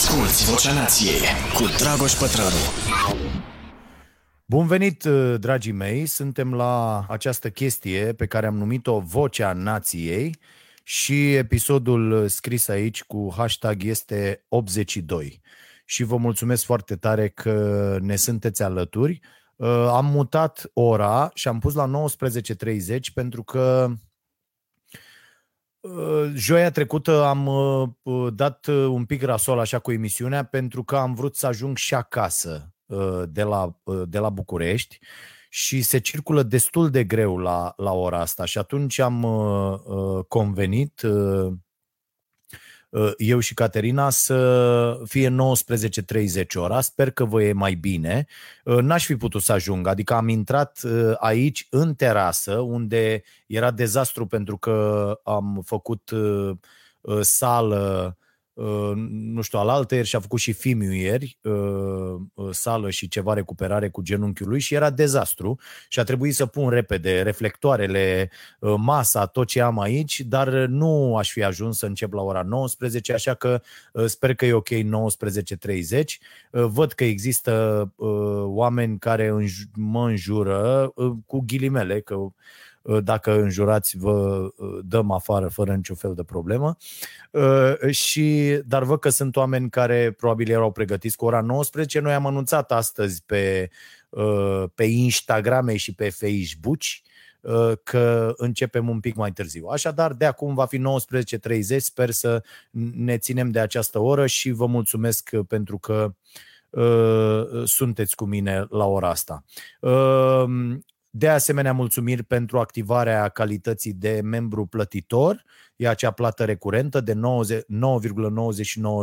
Asculți Vocea Nației cu Dragoș Pătrălu. Bun venit, dragii mei! Suntem la această chestie pe care am numit-o Vocea Nației și episodul scris aici cu hashtag este 82. Și vă mulțumesc foarte tare că ne sunteți alături. Am mutat ora și am pus la 19.30 pentru că Uh, joia trecută am uh, uh, dat un pic rasol așa cu emisiunea pentru că am vrut să ajung și acasă de la, de la București și se circulă destul de greu la, la ora asta și atunci am convenit Uh, eu și Caterina să fie 19.30 ora. Sper că vă e mai bine. Uh, n-aș fi putut să ajung, adică am intrat uh, aici în terasă, unde era dezastru pentru că am făcut sală Uh, nu știu, alaltă ieri și-a făcut și Fimiu ieri, uh, uh, sală și ceva recuperare cu genunchiul lui și era dezastru și a trebuit să pun repede reflectoarele, masa, tot ce am aici, dar nu aș fi ajuns să încep la ora 19, așa că sper că e ok 19.30. Văd că există oameni care mă înjură cu ghilimele, că Uh, dacă înjurați, vă uh, dăm afară fără niciun fel de problemă. Uh, și, dar văd că sunt oameni care probabil erau pregătiți cu ora 19. Noi am anunțat astăzi pe, pe Instagram și pe Facebook că începem un pic mai târziu. Așadar, de acum va fi 19.30, sper să ne ținem de această oră și vă mulțumesc pentru că uh, sunteți cu mine la ora asta. Uh, de asemenea, mulțumiri pentru activarea calității de membru plătitor. E acea plată recurentă de 9,99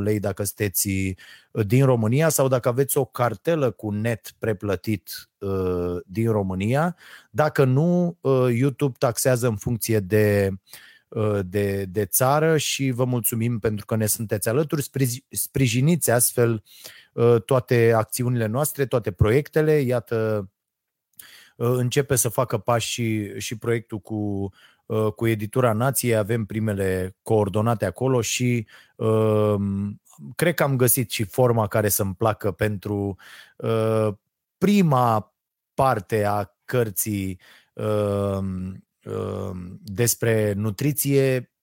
lei dacă sunteți uh, din România sau dacă aveți o cartelă cu net preplătit uh, din România. Dacă nu, uh, YouTube taxează în funcție de, de, de țară și vă mulțumim pentru că ne sunteți alături. Sprijiniți astfel toate acțiunile noastre, toate proiectele. Iată, Uh, începe să facă pași și, și proiectul cu, uh, cu editura Nației, avem primele coordonate acolo și uh, cred că am găsit și forma care să-mi placă pentru prima parte a cărții despre nutriție Ă,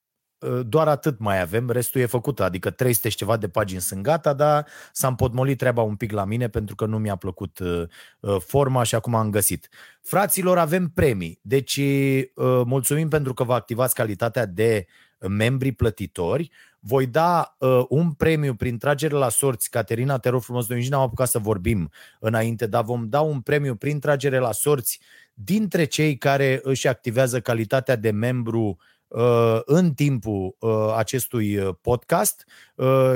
doar atât mai avem, restul e făcut, adică 300 și ceva de pagini sunt gata, dar s-a împotmolit treaba un pic la mine pentru că nu mi-a plăcut uh, forma și acum am găsit. Fraților, avem premii, deci uh, mulțumim pentru că vă activați calitatea de membri plătitori. Voi da uh, un premiu prin tragere la sorți. Caterina, te rog frumos, noi nici n-am apucat să vorbim înainte, dar vom da un premiu prin tragere la sorți dintre cei care își activează calitatea de membru uh, Uh, în timpul uh, acestui uh, podcast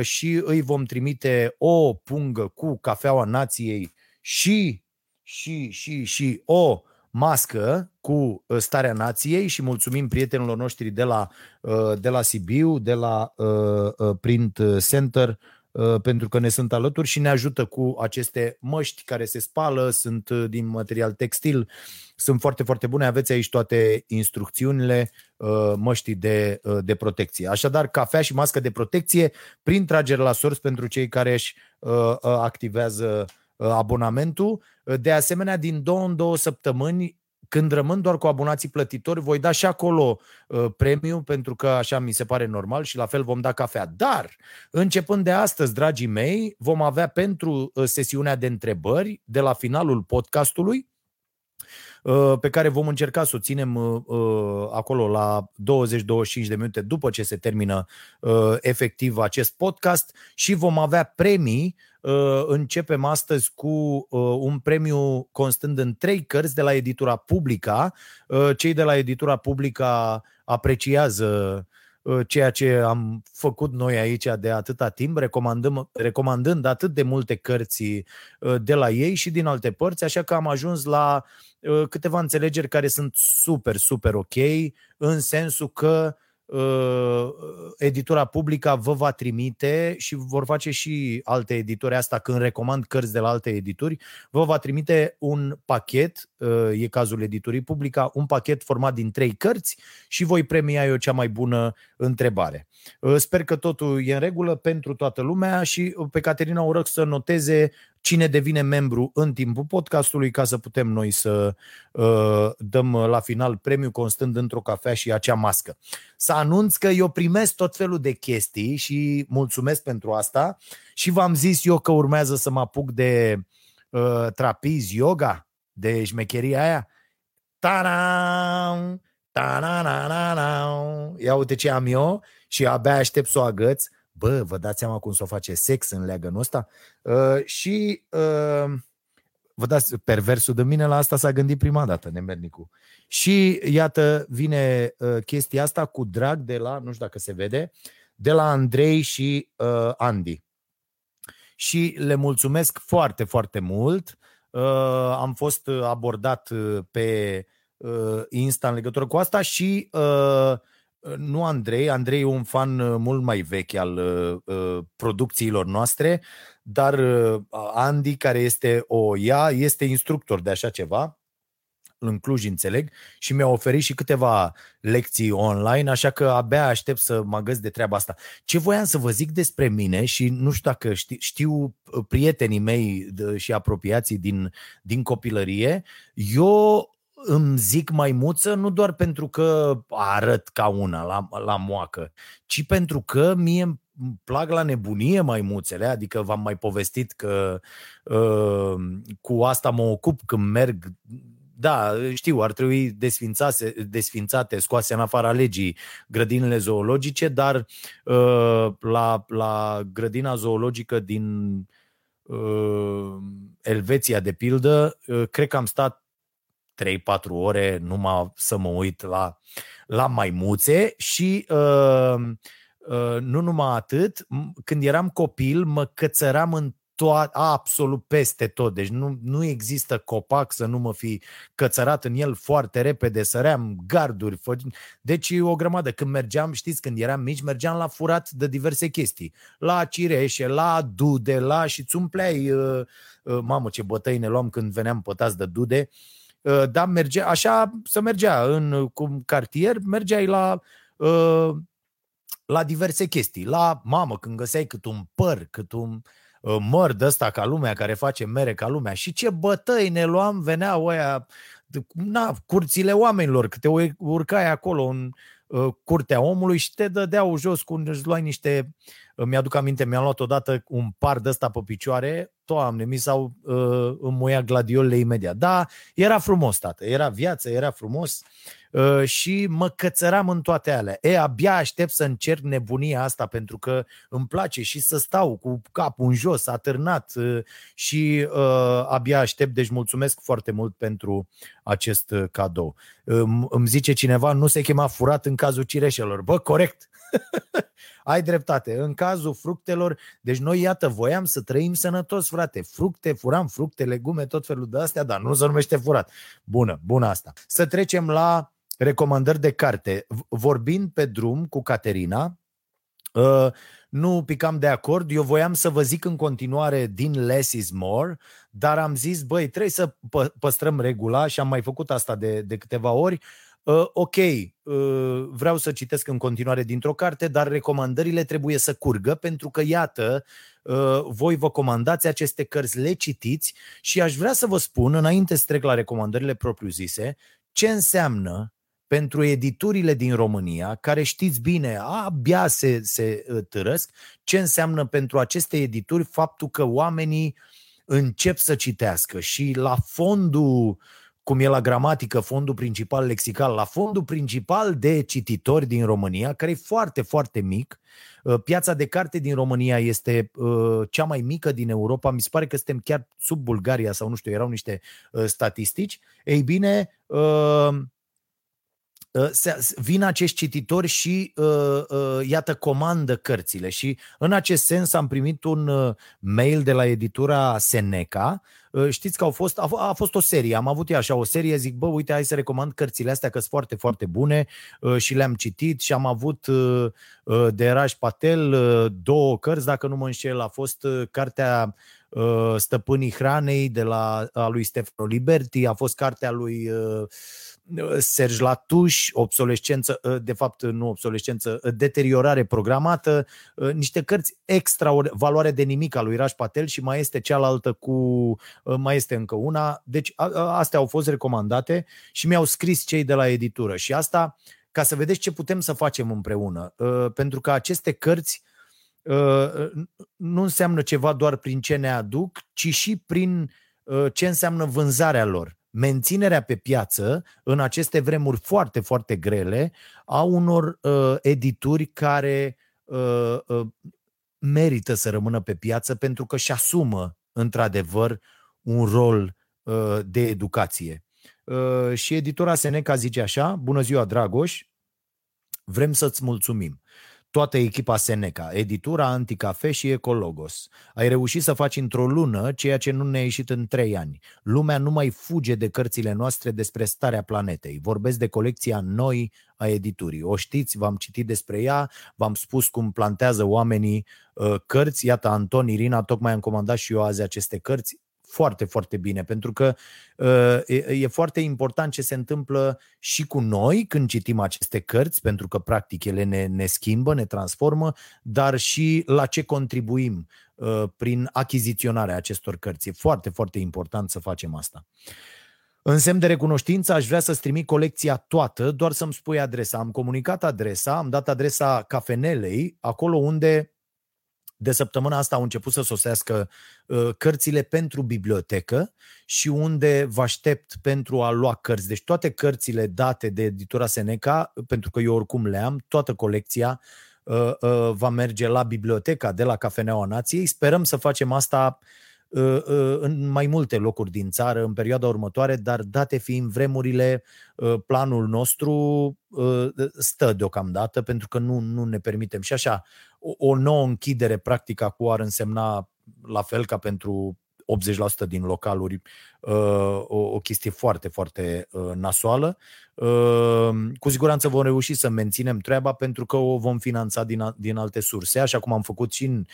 și îi vom trimite o pungă cu cafeaua nației și, și, și, și o mască cu starea nației și mulțumim prietenilor noștri de la, de la Sibiu, de la Print Center, pentru că ne sunt alături și ne ajută cu aceste măști care se spală, sunt din material textil, sunt foarte, foarte bune. Aveți aici toate instrucțiunile uh, măștii de, uh, de protecție. Așadar, cafea și mască de protecție prin tragere la sorți pentru cei care își uh, activează abonamentul. De asemenea, din două în două săptămâni când rămân doar cu abonații plătitori, voi da și acolo uh, premiu, pentru că așa mi se pare normal și la fel vom da cafea. Dar, începând de astăzi, dragii mei, vom avea pentru uh, sesiunea de întrebări de la finalul podcastului Uh, pe care vom încerca să o ținem uh, uh, acolo la 20-25 de minute după ce se termină efectiv acest podcast și vom avea premii Începem astăzi cu un premiu constând în trei cărți de la editura Publica. Cei de la editura Publica apreciază ceea ce am făcut noi aici de atâta timp, recomandăm, recomandând atât de multe cărți de la ei și din alte părți, așa că am ajuns la uh, Uh, câteva înțelegeri care sunt super, super ok, în sensul că uh, editura publică vă va trimite și vor face și alte edituri asta când recomand cărți de la alte edituri, vă va trimite un pachet, uh, e cazul editurii publica, un pachet format din trei cărți și voi premia eu cea mai bună întrebare. Uh, sper că totul e în regulă pentru toată lumea și pe Caterina o rog să noteze cine devine membru în timpul podcastului ca să putem noi să uh, dăm la final premiu constând într-o cafea și acea mască. Să anunț că eu primesc tot felul de chestii și mulțumesc pentru asta și v-am zis eu că urmează să mă apuc de uh, trapiz yoga, de șmecheria aia. Ta-da! Ta-da-da-da-da! Ia uite ce am eu și abia aștept să o agăț Bă, vă dați seama cum să o face sex în leagănul ăsta? Uh, și uh, vă dați, perversul de mine la asta s-a gândit prima dată, Nemernicu. Și iată, vine uh, chestia asta cu drag de la, nu știu dacă se vede, de la Andrei și uh, Andy. Și le mulțumesc foarte, foarte mult. Uh, am fost abordat uh, pe uh, Insta în legătură cu asta și uh, nu Andrei, Andrei e un fan uh, mult mai vechi al uh, uh, producțiilor noastre, dar uh, Andy, care este o ea, este instructor de așa ceva, în Cluj, înțeleg, și mi-a oferit și câteva lecții online, așa că abia aștept să mă găs de treaba asta. Ce voiam să vă zic despre mine și nu știu dacă știu, știu uh, prietenii mei și apropiații din, din copilărie, eu îmi zic maimuță nu doar pentru că arăt ca una la, la moacă, ci pentru că mie îmi plac la nebunie maimuțele, adică v-am mai povestit că uh, cu asta mă ocup când merg da, știu, ar trebui desfințate, desfințate scoase în afara legii grădinile zoologice, dar uh, la, la grădina zoologică din uh, Elveția, de pildă, uh, cred că am stat 3-4 ore numai să mă uit la, la maimuțe și uh, uh, nu numai atât, când eram copil mă cățăram în toat, absolut peste tot. Deci nu, nu există copac să nu mă fi cățărat în el foarte repede, săream garduri. Fă... Deci o grămadă. Când mergeam, știți, când eram mici, mergeam la furat de diverse chestii. La cireșe, la dude, la și îți țumpleai, uh, uh, mamă ce bătăi ne luam când veneam pătați de dude. Uh, Uh, da, merge, așa să mergea în cum cartier, mergeai la uh, la diverse chestii. La mamă, când găseai cât un păr, cât un uh, măr de ăsta ca lumea, care face mere ca lumea. Și ce bătăi ne luam, veneau oia, na, curțile oamenilor, că te urcai acolo în curtea omului și te dădeau jos cu își luai niște, mi-aduc aminte, mi-am luat odată un par de ăsta pe picioare, Doamne, mi s-au uh, înmuiat gladiolele imediat. Da, era frumos, tată, era viață, era frumos uh, și mă cățăram în toate alea. E, abia aștept să încerc nebunia asta pentru că îmi place și să stau cu capul în jos, atârnat uh, și uh, abia aștept, deci mulțumesc foarte mult pentru acest uh, cadou. Uh, îmi zice cineva, nu se chema furat în cazul cireșelor. Bă, corect, ai dreptate. În cazul fructelor, deci noi, iată, voiam să trăim sănătos, frate. Fructe, furam fructe, legume, tot felul de astea, dar nu se numește furat. Bună, bună asta. Să trecem la recomandări de carte. Vorbind pe drum cu Caterina, uh, nu picam de acord, eu voiam să vă zic în continuare din less is more, dar am zis, băi, trebuie să păstrăm regula și am mai făcut asta de, de câteva ori, Uh, ok, uh, vreau să citesc în continuare dintr-o carte, dar recomandările trebuie să curgă pentru că, iată, uh, voi vă comandați aceste cărți, le citiți și aș vrea să vă spun, înainte să trec la recomandările propriu-zise, ce înseamnă pentru editurile din România, care știți bine, abia se, se târăsc, ce înseamnă pentru aceste edituri faptul că oamenii încep să citească și la fondul uh, cum e la gramatică fondul principal lexical, la fondul principal de cititori din România, care e foarte, foarte mic. Uh, piața de carte din România este uh, cea mai mică din Europa, mi se pare că suntem chiar sub Bulgaria sau nu știu, erau niște uh, statistici. Ei bine, vin acești cititori și iată comandă cărțile. Și în acest sens am primit un mail de la editura Seneca. Știți că au fost, a, a fost o serie, am avut eu așa o serie, zic, bă, uite, hai să recomand cărțile astea că sunt foarte, foarte bune. Și le-am citit și am avut de Raj Patel două cărți, dacă nu mă înșel, a fost cartea Stăpânii Hranei de la a lui Stefano Liberti, a fost cartea lui Serge Latuș, obsolescență, ă, de fapt nu obsolescență, ă, deteriorare programată, ă, niște cărți extra valoare de nimic a lui Raj Patel și mai este cealaltă cu, mai este încă una. Deci astea au fost recomandate și mi-au scris cei de la editură și asta ca să vedeți ce putem să facem împreună. Pentru că aceste cărți nu înseamnă ceva doar prin ce ne aduc, ci și prin ce înseamnă vânzarea lor menținerea pe piață în aceste vremuri foarte, foarte grele a unor uh, edituri care uh, uh, merită să rămână pe piață pentru că își asumă într-adevăr un rol uh, de educație. Uh, și editora Seneca zice așa, bună ziua Dragoș, vrem să-ți mulțumim toată echipa Seneca, editura, Anticafe și Ecologos. Ai reușit să faci într-o lună ceea ce nu ne-a ieșit în trei ani. Lumea nu mai fuge de cărțile noastre despre starea planetei. Vorbesc de colecția noi a editurii. O știți, v-am citit despre ea, v-am spus cum plantează oamenii uh, cărți. Iată, Anton, Irina, tocmai am comandat și eu azi aceste cărți foarte, foarte bine, pentru că uh, e, e foarte important ce se întâmplă și cu noi când citim aceste cărți, pentru că practic ele ne, ne schimbă, ne transformă, dar și la ce contribuim uh, prin achiziționarea acestor cărți. E foarte, foarte important să facem asta. În semn de recunoștință aș vrea să-ți trimit colecția toată, doar să-mi spui adresa. Am comunicat adresa, am dat adresa cafenelei, acolo unde de săptămâna asta au început să sosească uh, cărțile pentru bibliotecă și unde vă aștept pentru a lua cărți. Deci toate cărțile date de editura Seneca, pentru că eu oricum le am, toată colecția uh, uh, va merge la biblioteca de la Cafeneaua Nației. Sperăm să facem asta Uh, uh, în mai multe locuri din țară în perioada următoare, dar date fiind vremurile, uh, planul nostru stă deocamdată pentru că nu, nu ne permitem. Și așa, o, o nouă închidere practică acum ar însemna la fel ca pentru 80% din localuri, o, o chestie foarte, foarte nasoală. Cu siguranță vom reuși să menținem treaba pentru că o vom finanța din, din alte surse, așa cum am făcut și în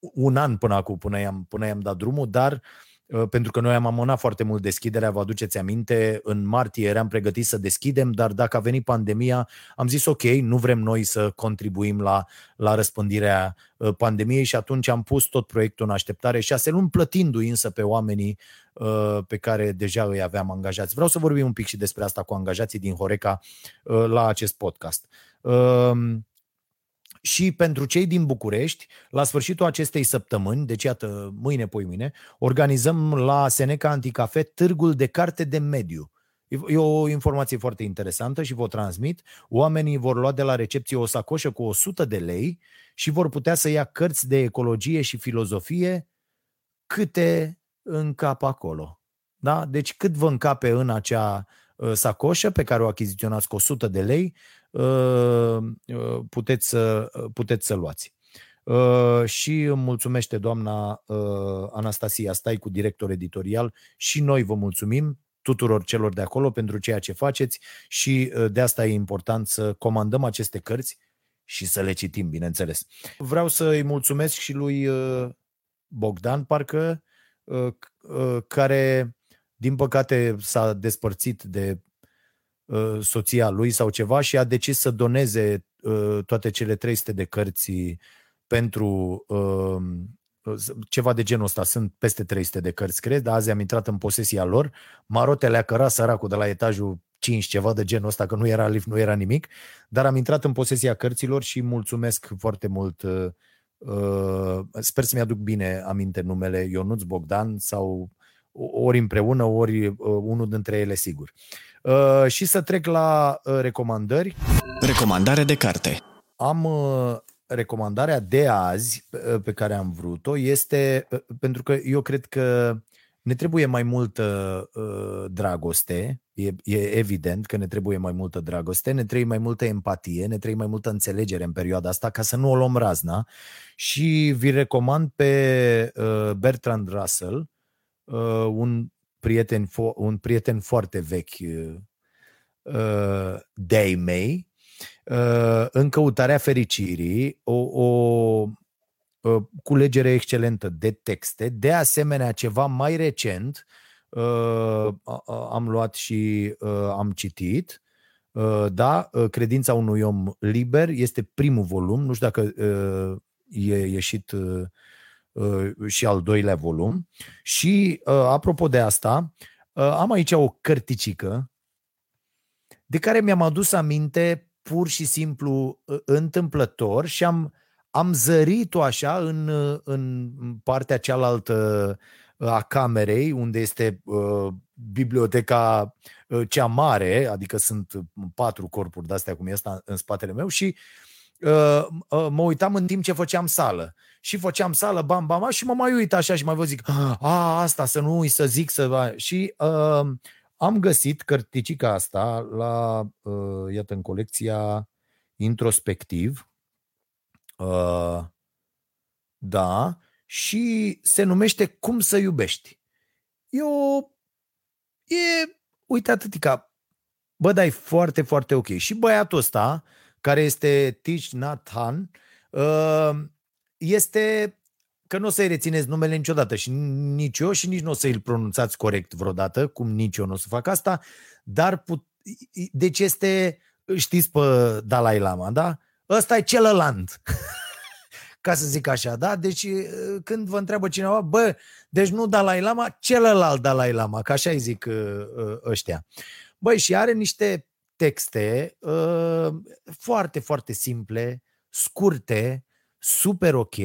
un an până acum, până i-am, până i-am dat drumul, dar uh, pentru că noi am amânat foarte mult deschiderea, vă aduceți aminte, în martie eram pregătiți să deschidem, dar dacă a venit pandemia, am zis ok, nu vrem noi să contribuim la, la răspândirea uh, pandemiei și atunci am pus tot proiectul în așteptare, șase luni plătindu-i însă pe oamenii uh, pe care deja îi aveam angajați. Vreau să vorbim un pic și despre asta cu angajații din Horeca la acest podcast. Și pentru cei din București, la sfârșitul acestei săptămâni, deci iată, mâine, mine, organizăm la Seneca Anticafe târgul de carte de mediu. E o informație foarte interesantă și vă transmit. Oamenii vor lua de la recepție o sacoșă cu 100 de lei și vor putea să ia cărți de ecologie și filozofie câte încap acolo. Da? Deci cât vă încape în acea uh, sacoșă pe care o achiziționați cu 100 de lei, Uh, uh, puteți să, uh, puteți să luați. Și îmi mulțumește doamna Anastasia Stai cu director editorial și noi vă mulțumim tuturor celor de acolo pentru ceea ce faceți și de asta e important să comandăm aceste cărți și să le citim, bineînțeles. Vreau să îi mulțumesc și lui Bogdan, parcă, care, din păcate, s-a despărțit de Uh, soția lui sau ceva și a decis să doneze uh, toate cele 300 de cărți pentru uh, ceva de genul ăsta. Sunt peste 300 de cărți, cred, dar azi am intrat în posesia lor. Marotele a cărat săracul de la etajul 5, ceva de genul ăsta, că nu era lift, nu era nimic, dar am intrat în posesia cărților și mulțumesc foarte mult. Sper să-mi aduc bine aminte numele Ionuț Bogdan sau ori împreună, ori unul dintre ele sigur. Uh, și să trec la uh, recomandări. Recomandare de carte. Am uh, recomandarea de azi pe care am vrut-o este pentru că eu cred că ne trebuie mai multă uh, dragoste, e, e evident că ne trebuie mai multă dragoste, ne trebuie mai multă empatie, ne trebuie mai multă înțelegere în perioada asta ca să nu o luăm razna și vi recomand pe uh, Bertrand Russell, uh, un, prieten fo- un prieten foarte vechi uh, de mei, uh, în căutarea fericirii, o, o Uh, culegere excelentă de texte. De asemenea, ceva mai recent, uh, am luat și uh, am citit, da, Credința unui om liber este primul volum, nu știu dacă e ieșit și al doilea volum. Și, apropo de asta, am aici o cărticică de care mi-am adus aminte pur și simplu întâmplător și am am zărit-o așa în, în partea cealaltă a camerei, unde este uh, biblioteca uh, cea mare, adică sunt patru corpuri de-astea cum este în spatele meu și uh, uh, mă uitam în timp ce făceam sală. Și făceam sală, bam, bam, și mă mai uit așa și mai vă zic, a, asta, să nu uit să zic, să... Și uh, am găsit cărticica asta la, uh, iată, în colecția Introspectiv, Uh, da, și se numește Cum să iubești. Eu, e, uite atâtica, bă, dai foarte, foarte ok. Și băiatul ăsta, care este Tich Nathan, uh, este, că nu o să-i rețineți numele niciodată și nici eu și nici nu o să-i pronunțați corect vreodată, cum nici eu nu o să fac asta, dar put, deci este, știți pe Dalai Lama, da? ăsta e celălalt. Ca să zic așa, da? Deci când vă întreabă cineva, bă, deci nu Dalai Lama, celălalt Dalai Lama, ca așa îi zic ăștia. Băi, și are niște texte uh, foarte, foarte simple, scurte, super ok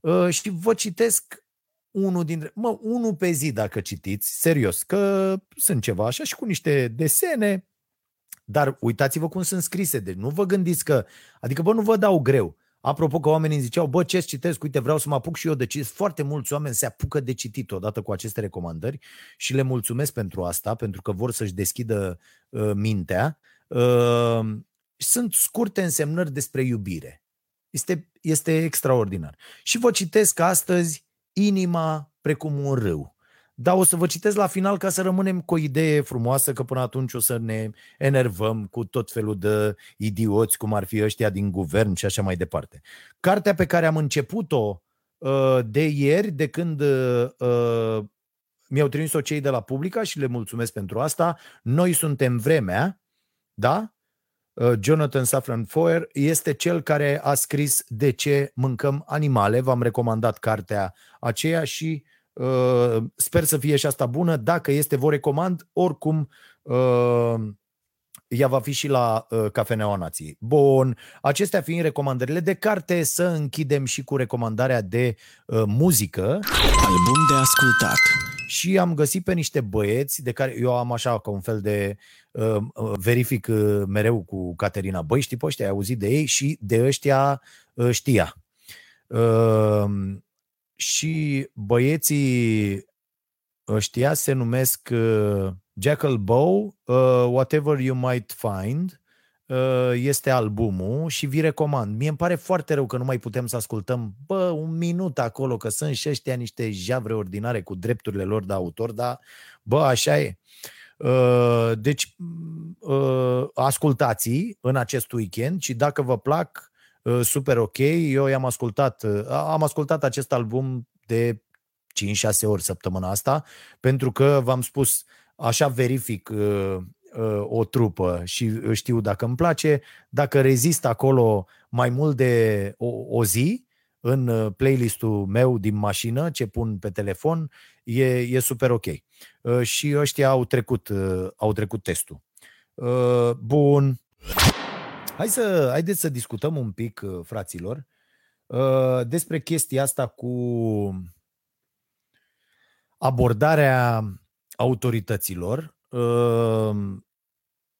uh, și vă citesc unul dintre, mă, unul pe zi dacă citiți, serios, că sunt ceva așa și cu niște desene, dar uitați-vă cum sunt scrise, deci nu vă gândiți că, adică bă, nu vă dau greu. Apropo că oamenii ziceau, bă, ce citesc, uite, vreau să mă apuc și eu de citit. Foarte mulți oameni se apucă de citit odată cu aceste recomandări și le mulțumesc pentru asta, pentru că vor să-și deschidă uh, mintea. Uh, sunt scurte însemnări despre iubire. Este, este extraordinar. Și vă citesc astăzi Inima precum un râu. Dar o să vă citesc la final ca să rămânem cu o idee frumoasă, că până atunci o să ne enervăm cu tot felul de idioți, cum ar fi ăștia din guvern și așa mai departe. Cartea pe care am început-o uh, de ieri, de când uh, uh, mi-au trimis-o cei de la Publica și le mulțumesc pentru asta, Noi suntem vremea, da? Jonathan Safran Foer este cel care a scris De ce mâncăm animale. V-am recomandat cartea aceea și Uh, sper să fie și asta bună. Dacă este, vă recomand. Oricum, uh, ea va fi și la uh, Cafeneaua Nației. Bun, acestea fiind recomandările de carte, să închidem și cu recomandarea de uh, muzică. Album de ascultat. Și am găsit pe niște băieți de care eu am așa ca un fel de uh, verific uh, mereu cu Caterina. Băi, știi pe ăștia, ai auzit de ei și de ăștia uh, știa. Uh, și băieții ăștia se numesc uh, Jackal Bow, uh, Whatever You Might Find, uh, este albumul și vi recomand. Mie îmi pare foarte rău că nu mai putem să ascultăm, bă, un minut acolo, că sunt și ăștia niște javre ordinare cu drepturile lor de autor, dar, bă, așa e. Uh, deci, uh, ascultați în acest weekend și dacă vă plac, Uh, super ok. Eu i-am ascultat, uh, am ascultat acest album de 5-6 ori săptămâna asta, pentru că v-am spus, așa verific uh, o trupă și știu dacă îmi place, dacă rezist acolo mai mult de o, o zi, în playlistul meu din mașină, ce pun pe telefon, e, e super ok. Și ăștia au trecut, au trecut testul. Bun. Hai să, haideți să discutăm un pic, uh, fraților, uh, despre chestia asta cu abordarea autorităților. Uh,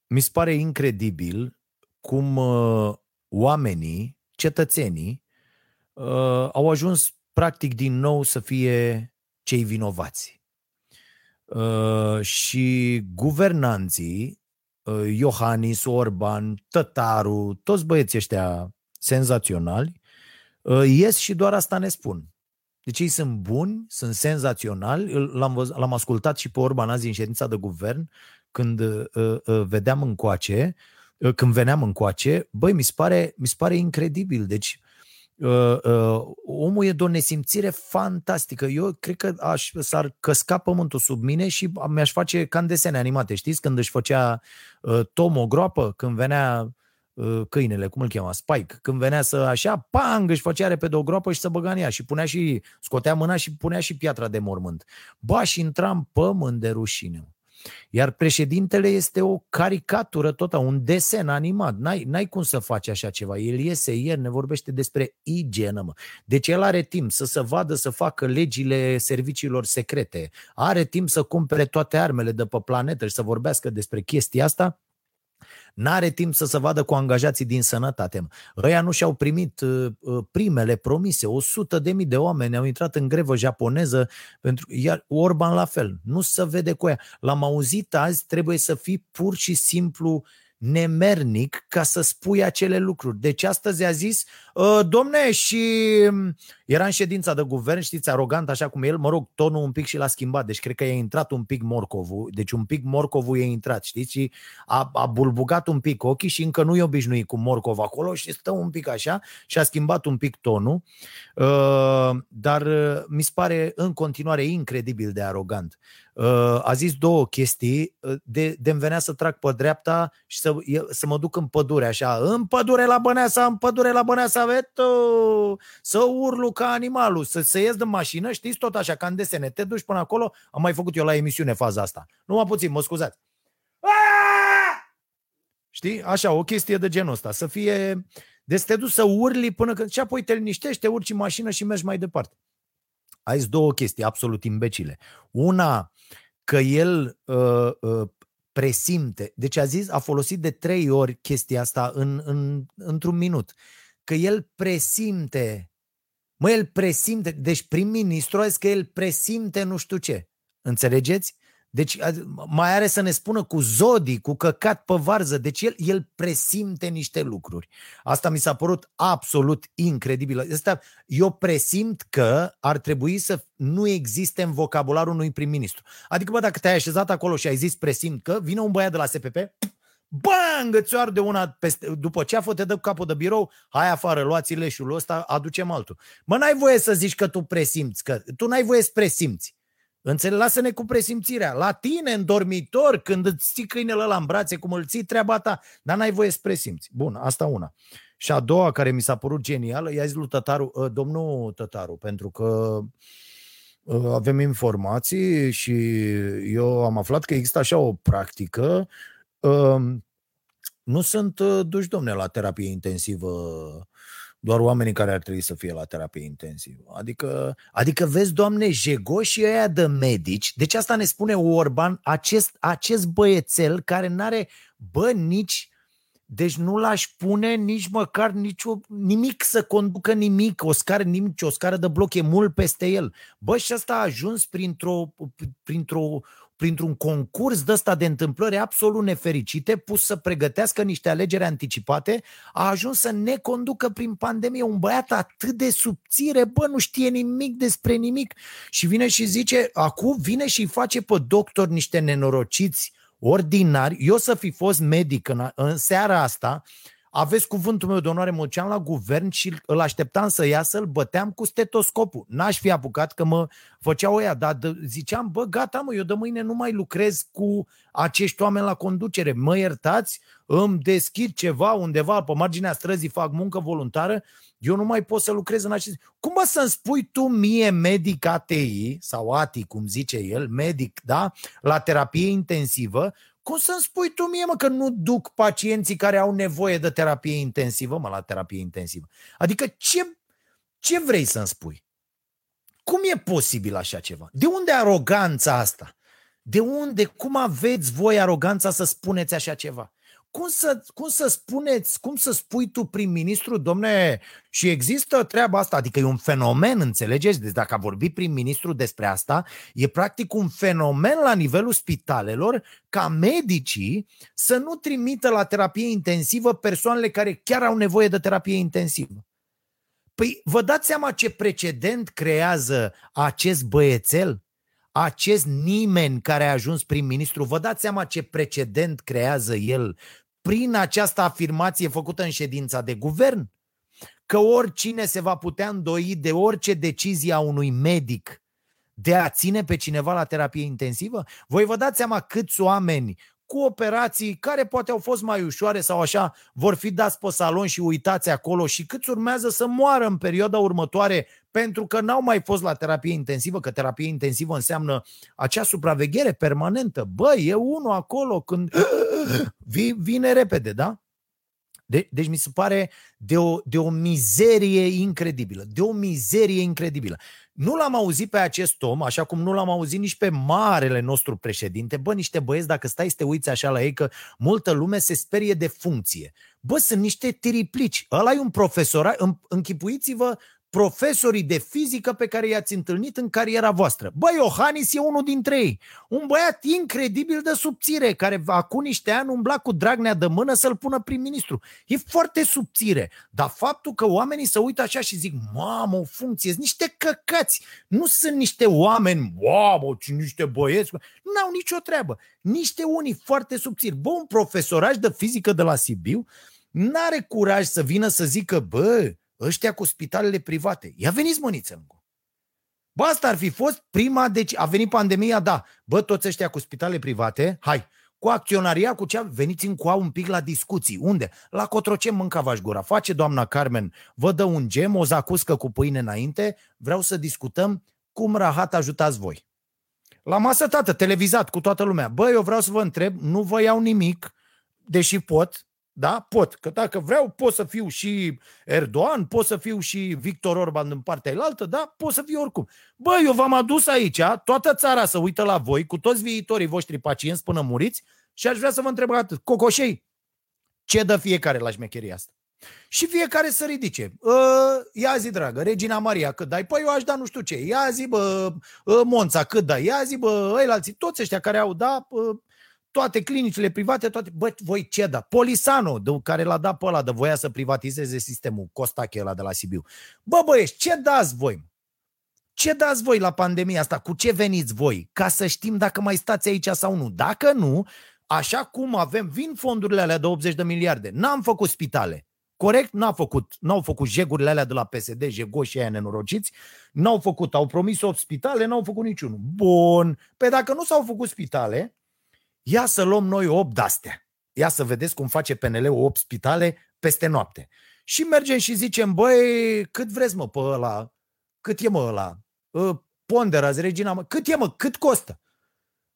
mi se pare incredibil cum oamenii, cetățenii, au ajuns practic din nou să fie cei vinovați. uh, și guvernanții, uh, Iohannis, Orban, Tătaru, toți băieții ăștia senzaționali, uh, ies și doar asta ne spun. Deci ei sunt buni, sunt senzaționali, l-am, văz, l-am ascultat și pe Orban azi în ședința de guvern, când uh, uh, vedeam încoace, uh, când veneam încoace, băi, mi se pare, mi se pare incredibil. Deci uh, uh, omul e de o nesimțire fantastică. Eu cred că aș, s-ar căsca pământul sub mine și mi-aș face ca în desene animate. Știți? Când își făcea uh, Tom o groapă, când venea uh, câinele, cum îl chema, Spike, când venea să așa, pang, își făcea repede o groapă și să băga în ea și punea și, scotea mâna și punea și piatra de mormânt. Ba, și intra în pământ de rușine. Iar președintele este o caricatură total, un desen animat. N-ai, n-ai cum să faci așa ceva. El iese ieri, ne vorbește despre igienă, mă. Deci el are timp să se vadă să facă legile serviciilor secrete. Are timp să cumpere toate armele de pe planetă și să vorbească despre chestia asta N-are timp să se vadă cu angajații din sănătate. Ăia nu și-au primit uh, uh, primele promise. 100 de mii de oameni au intrat în grevă japoneză, pentru, iar Orban la fel. Nu se vede cu ea. L-am auzit azi, trebuie să fii pur și simplu uh, nemernic ca să spui acele lucruri. Deci astăzi a zis, ă, domne, și era în ședința de guvern, știți, arogant așa cum el, mă rog, tonul un pic și l-a schimbat, deci cred că i-a intrat un pic morcovul, deci un pic morcovul i-a intrat, știți, și a, a bulbugat un pic ochii și încă nu e obișnuit cu morcov acolo și stă un pic așa și a schimbat un pic tonul, uh, dar uh, mi se pare în continuare incredibil de arogant. Uh, a zis două chestii, uh, de, de venea să trag pe dreapta și să, să mă duc în pădure, așa, în pădure la Băneasa, în pădure la Băneasa, veto, să urlu ca animalul, să, să ies din mașină, știți, tot așa, ca în desene, te duci până acolo, am mai făcut eu la emisiune faza asta. Nu mă puțin, mă scuzați. Știi? Așa, o chestie de genul ăsta, să fie... Deci te duci să urli până când... Și apoi te liniștești, te urci în mașină și mergi mai departe. Ai două chestii absolut imbecile. Una, că el uh, uh, presimte. Deci a zis, a folosit de trei ori chestia asta în, în, într-un minut. Că el presimte. Mă, el presimte. Deci prim-ministru a zis că el presimte nu știu ce. Înțelegeți? Deci mai are să ne spună cu zodii, cu căcat pe varză. Deci el, el presimte niște lucruri. Asta mi s-a părut absolut incredibil. Asta, eu presimt că ar trebui să nu existe în vocabularul unui prim-ministru. Adică, bă, dacă te-ai așezat acolo și ai zis presimt că vine un băiat de la SPP, bang, îți arde una peste, după ce a te dă cu capul de birou, hai afară, luați leșul ăsta, aducem altul. Mă, n-ai voie să zici că tu presimți, că tu n-ai voie să presimți. Înțeleg, lasă-ne cu presimțirea. La tine, în dormitor, când îți ții câinele ăla în brațe, cum îl ții, treaba ta. Dar n-ai voie să presimți. Bun, asta una. Și a doua, care mi s-a părut genială, i-a zis lui Tătaru, ă, domnul Tătaru, pentru că ă, avem informații și eu am aflat că există așa o practică. Ă, nu sunt duși, domne, la terapie intensivă doar oamenii care ar trebui să fie la terapie intensivă. Adică, adică vezi, doamne, jegoșii ăia de medici, deci asta ne spune Orban, acest, acest băiețel care n-are, bă, nici, deci nu l-aș pune nici măcar nicio, nimic să conducă nimic, o scară, nimic, o scară de bloc e mult peste el. Bă, și asta a ajuns printr-o, printr-o printr-un concurs de ăsta de întâmplări absolut nefericite, pus să pregătească niște alegeri anticipate, a ajuns să ne conducă prin pandemie. Un băiat atât de subțire, bă, nu știe nimic despre nimic. Și vine și zice, acum vine și face pe doctor niște nenorociți ordinari, eu să fi fost medic în, în seara asta, aveți cuvântul meu de onoare, mă duceam la guvern și îl așteptam să iasă, îl băteam cu stetoscopul. N-aș fi apucat că mă făceau ăia, dar ziceam, bă, gata mă, eu de mâine nu mai lucrez cu acești oameni la conducere. Mă iertați, îmi deschid ceva undeva pe marginea străzii, fac muncă voluntară, eu nu mai pot să lucrez în acest... Cum mă să-mi spui tu mie, medic ATI, sau ATI, cum zice el, medic, da, la terapie intensivă, cum să-mi spui tu mie, mă, că nu duc pacienții care au nevoie de terapie intensivă, mă, la terapie intensivă? Adică ce, ce vrei să-mi spui? Cum e posibil așa ceva? De unde aroganța asta? De unde, cum aveți voi aroganța să spuneți așa ceva? Cum să, cum să spuneți, cum să spui tu prim-ministru, domne, și există treaba asta, adică e un fenomen, înțelegeți? Deci dacă a vorbit prim-ministru despre asta, e practic un fenomen la nivelul spitalelor ca medicii să nu trimită la terapie intensivă persoanele care chiar au nevoie de terapie intensivă. Păi vă dați seama ce precedent creează acest băiețel? Acest nimeni care a ajuns prim-ministru, vă dați seama ce precedent creează el prin această afirmație făcută în ședința de guvern? Că oricine se va putea îndoi de orice decizie a unui medic de a ține pe cineva la terapie intensivă? Voi vă dați seama câți oameni cu operații care poate au fost mai ușoare sau așa, vor fi dați pe salon și uitați acolo și câți urmează să moară în perioada următoare pentru că n-au mai fost la terapie intensivă, că terapie intensivă înseamnă acea supraveghere permanentă. Bă, e unul acolo când vine repede, da? De, deci mi se pare de o, de o mizerie incredibilă, de o mizerie incredibilă. Nu l-am auzit pe acest om, așa cum nu l-am auzit nici pe marele nostru președinte. Bă, niște băieți, dacă stai să te uiți așa la ei, că multă lume se sperie de funcție. Bă, sunt niște tiriplici. Ăla e un profesor. Închipuiți-vă profesorii de fizică pe care i-ați întâlnit în cariera voastră. Bă, Iohannis e unul dintre ei. Un băiat incredibil de subțire, care acum niște ani umbla cu Dragnea de mână să-l pună prim-ministru. E foarte subțire. Dar faptul că oamenii se uită așa și zic, mamă, o funcție, sunt niște căcați. Nu sunt niște oameni, mamă, ci niște băieți. N-au nicio treabă. Niște unii foarte subțiri. Bă, un profesoraj de fizică de la Sibiu n-are curaj să vină să zică, bă, ăștia cu spitalele private. Ia veniți, măniță Bă, asta ar fi fost prima, deci a venit pandemia, da. Bă, toți ăștia cu spitale private, hai, cu acționaria, cu ce veniți în coa un pic la discuții. Unde? La Cotroce mâncava gura. Face doamna Carmen, vă dă un gem, o zacuscă cu pâine înainte, vreau să discutăm cum rahat ajutați voi. La masă, tată, televizat cu toată lumea. Bă, eu vreau să vă întreb, nu vă iau nimic, deși pot, da? Pot. Că dacă vreau, pot să fiu și Erdogan, pot să fiu și Victor Orban în partea elaltă, da? Pot să fiu oricum. Bă, eu v-am adus aici, toată țara să uită la voi, cu toți viitorii voștri pacienți până muriți și aș vrea să vă întreb atât. Cocoșei, ce dă fiecare la șmecheria asta? Și fiecare să ridice. Ă, ia zi, dragă, Regina Maria, cât dai? Păi eu aș da nu știu ce. Ia zi, bă, ă, Monța, cât dai? Ia zi, bă, ăia alții, toți ăștia care au, da, toate clinicile private, toate, bă, voi ce da? Polisano, de, care l-a dat pe ăla, de voia să privatizeze sistemul, Costache ăla de la Sibiu. Bă, băieți, ce dați voi? Ce dați voi la pandemia asta? Cu ce veniți voi? Ca să știm dacă mai stați aici sau nu. Dacă nu, așa cum avem, vin fondurile alea de 80 de miliarde. N-am făcut spitale. Corect? N-a făcut, n-au făcut jegurile alea de la PSD, jegoși aia nenorociți, n-au făcut, au promis 8 spitale, n-au făcut niciunul. Bun. Pe dacă nu s-au făcut spitale, Ia să luăm noi 8 de-astea. Ia să vedeți cum face PNL-ul 8 spitale peste noapte. Și mergem și zicem, băi, cât vreți mă pe ăla? Cât e mă ăla? Ă, ponderați, Regina, mă. Cât e mă? Cât costă?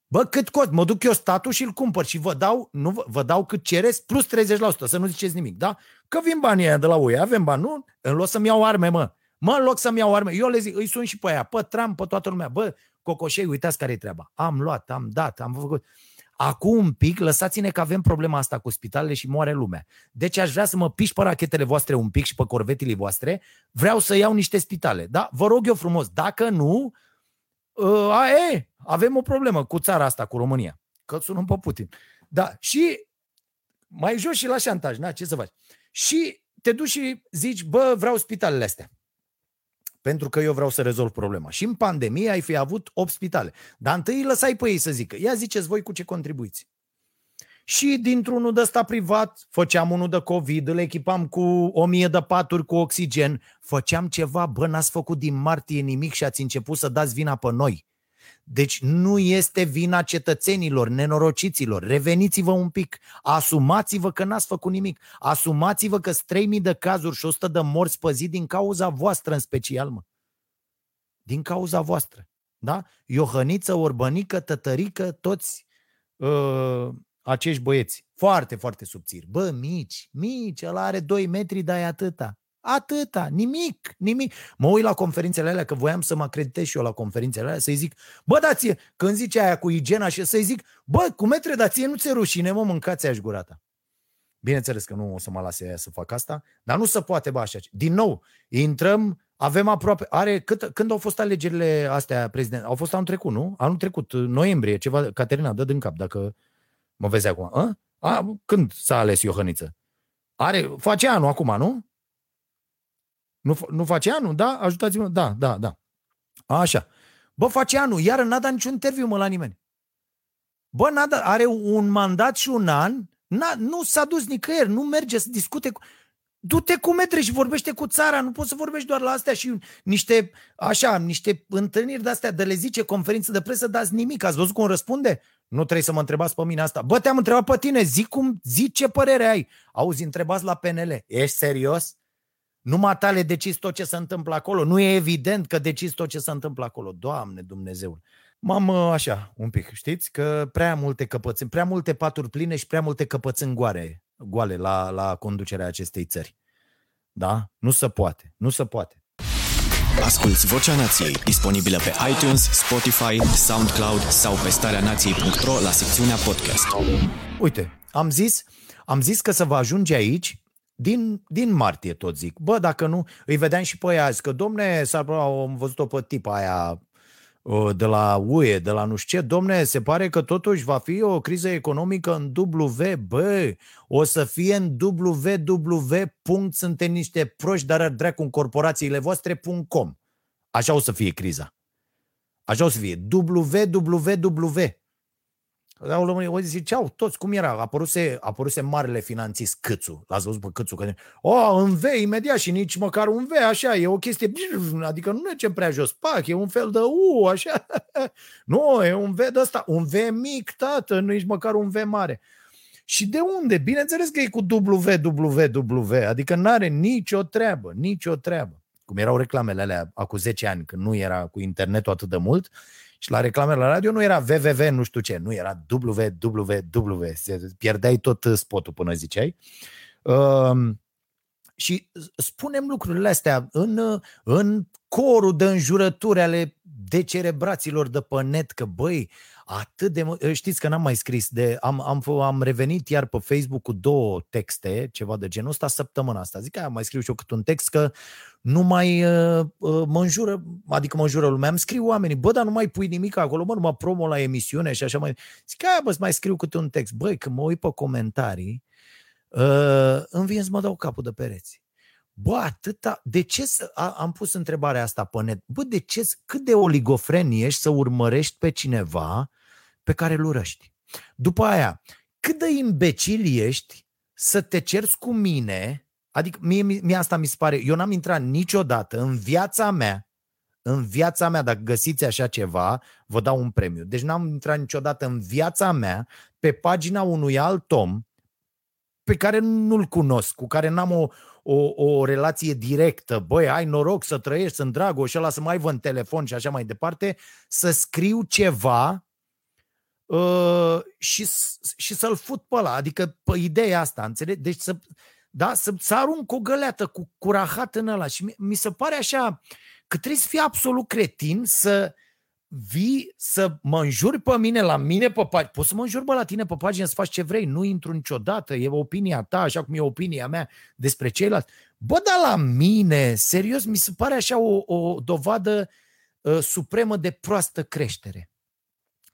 Bă, cât costă? Mă duc eu statul și îl cumpăr și vă dau, nu, vă dau cât cereți plus 30%, să nu ziceți nimic, da? Că vin banii aia de la UE, avem bani, nu? În loc să-mi iau arme, mă. Mă, în loc să-mi iau arme, eu le zic, îi sun și pe aia, pe tram, pe toată lumea, bă, cocoșei, uitați care e treaba. Am luat, am dat, am făcut. Acum un pic, lăsați-ne că avem problema asta cu spitalele și moare lumea. Deci aș vrea să mă piși pe rachetele voastre un pic și pe corvetile voastre. Vreau să iau niște spitale. Da? Vă rog eu frumos, dacă nu, ă, a, e, avem o problemă cu țara asta, cu România. Că sunăm pe Putin. Da, și mai jos și la șantaj, na, ce să faci? Și te duci și zici, bă, vreau spitalele astea pentru că eu vreau să rezolv problema. Și în pandemie ai fi avut 8 spitale. Dar întâi lăsai pe ei să zică, ia ziceți voi cu ce contribuiți. Și dintr-unul de ăsta privat făceam unul de COVID, îl echipam cu o mie de paturi cu oxigen, făceam ceva, bă, n-ați făcut din martie nimic și ați început să dați vina pe noi. Deci nu este vina cetățenilor, nenorociților. Reveniți-vă un pic. Asumați-vă că n-ați făcut nimic. Asumați-vă că 3000 de cazuri și 100 de morți pe zi din cauza voastră în special, mă. Din cauza voastră. Da? Iohăniță, Orbănică, Tătărică, toți uh, acești băieți. Foarte, foarte subțiri. Bă, mici, mici, ăla are 2 metri, dar e atâta. Atâta, nimic, nimic. Mă uit la conferințele alea, că voiam să mă acreditez și eu la conferințele alea, să-i zic, bă, dați când zice aia cu igiena și să-i zic, bă, cu metre, dație nu ți rușine, mă, mâncați aș gurata. Bineînțeles că nu o să mă lase aia să fac asta, dar nu se poate, bă, așa. Din nou, intrăm, avem aproape, are, cât, când au fost alegerile astea, prezident? Au fost anul trecut, nu? Anul trecut, noiembrie, ceva, Caterina, dă din cap, dacă mă vezi acum. A? A, când s-a ales Iohăniță? Are, face anul acum, nu? Nu, nu face anul, da? Ajutați-mă, da, da, da. Așa. Bă, face anul, iar n-a dat niciun interviu, mă, la nimeni. Bă, n-a dat, are un mandat și un an, n-a, nu s-a dus nicăieri, nu merge să discute cu... Du-te cu metreș și vorbește cu țara, nu poți să vorbești doar la astea și niște, așa, niște întâlniri de-astea, de le zice conferință de presă, dați nimic. Ați văzut cum răspunde? Nu trebuie să mă întrebați pe mine asta. Bă, te-am întrebat pe tine, zic cum, zi ce părere ai. Auzi, întrebați la PNL. Ești serios? Numai tale decizi tot ce se întâmplă acolo. Nu e evident că decizi tot ce se întâmplă acolo. Doamne Dumnezeu. M-am așa, un pic, știți, că prea multe căpățâni, prea multe paturi pline și prea multe căpățâni goare, goale la, la conducerea acestei țări. Da? Nu se poate. Nu se poate. Asculți Vocea Nației, disponibilă pe iTunes, Spotify, SoundCloud sau pe starea nației.ro la secțiunea podcast. Uite, am zis, am zis că să vă ajunge aici din, din martie tot zic. Bă, dacă nu, îi vedeam și pe aia, că domne, s-ar am văzut-o pe tipa aia uh, de la UE, de la nu știu ce, domne, se pare că totuși va fi o criză economică în W, bă, o să fie în www. Suntem niște proști, dar dracu în corporațiile voastre.com. Așa o să fie criza. Așa o să fie. www. Au lămurit, o ziceau toți cum era. Apăruse, apăruse marele finanțist Câțu. L-ați văzut pe Câțu? Că, o, în V imediat și nici măcar un V, așa, e o chestie, adică nu mergem prea jos, pac, e un fel de U, așa. nu, e un V de ăsta, un V mic, tată, nu nici măcar un V mare. Și de unde? Bineînțeles că e cu WWW, adică nu are nicio treabă, nicio treabă. Cum erau reclamele alea acum 10 ani, când nu era cu internetul atât de mult, și la reclame la radio nu era www nu știu ce, nu era www, pierdeai tot spotul până ziceai. Uh, și spunem lucrurile astea în, în corul de înjurături ale decerebraților de pe net, că băi, atât de... Știți că n-am mai scris, de, am, am, am revenit iar pe Facebook cu două texte, ceva de genul ăsta, săptămâna asta. Zic că am mai scriu și eu cât un text că nu mai uh, uh, mă înjură, adică mă înjură lumea, îmi scriu oamenii, bă, dar nu mai pui nimic acolo, mă, nu mă promo la emisiune și așa mai... Zic, aia, bă, mai scriu câte un text. Băi, când mă uit pe comentarii, uh, îmi vine să mă dau capul de pereți. Bă, atâta, de ce să, a, am pus întrebarea asta pe net, bă, de ce, cât de oligofren ești să urmărești pe cineva pe care îl urăști? După aia, cât de imbecil ești să te cerți cu mine Adică mie, mie asta mi se pare, eu n-am intrat niciodată în viața mea, în viața mea, dacă găsiți așa ceva, vă dau un premiu. Deci n-am intrat niciodată în viața mea pe pagina unui alt om pe care nu-l cunosc, cu care n-am o, o, o relație directă, băi, ai noroc să trăiești, sunt Dragoș, ăla să mai vă în telefon și așa mai departe, să scriu ceva uh, și, și să-l fut pe ăla. Adică pe ideea asta, înțelegi? Deci să, da? Să, să arunc o găleată cu, cu rahat în ăla și mi, mi se pare așa că trebuie să fii absolut cretin să vii să mă înjuri pe mine, la mine pe pagină. Poți să mă înjuri bă, la tine pe pagină să faci ce vrei, nu intru niciodată, e opinia ta, așa cum e opinia mea despre ceilalți. Bă, dar la mine, serios, mi se pare așa o, o dovadă uh, supremă de proastă creștere.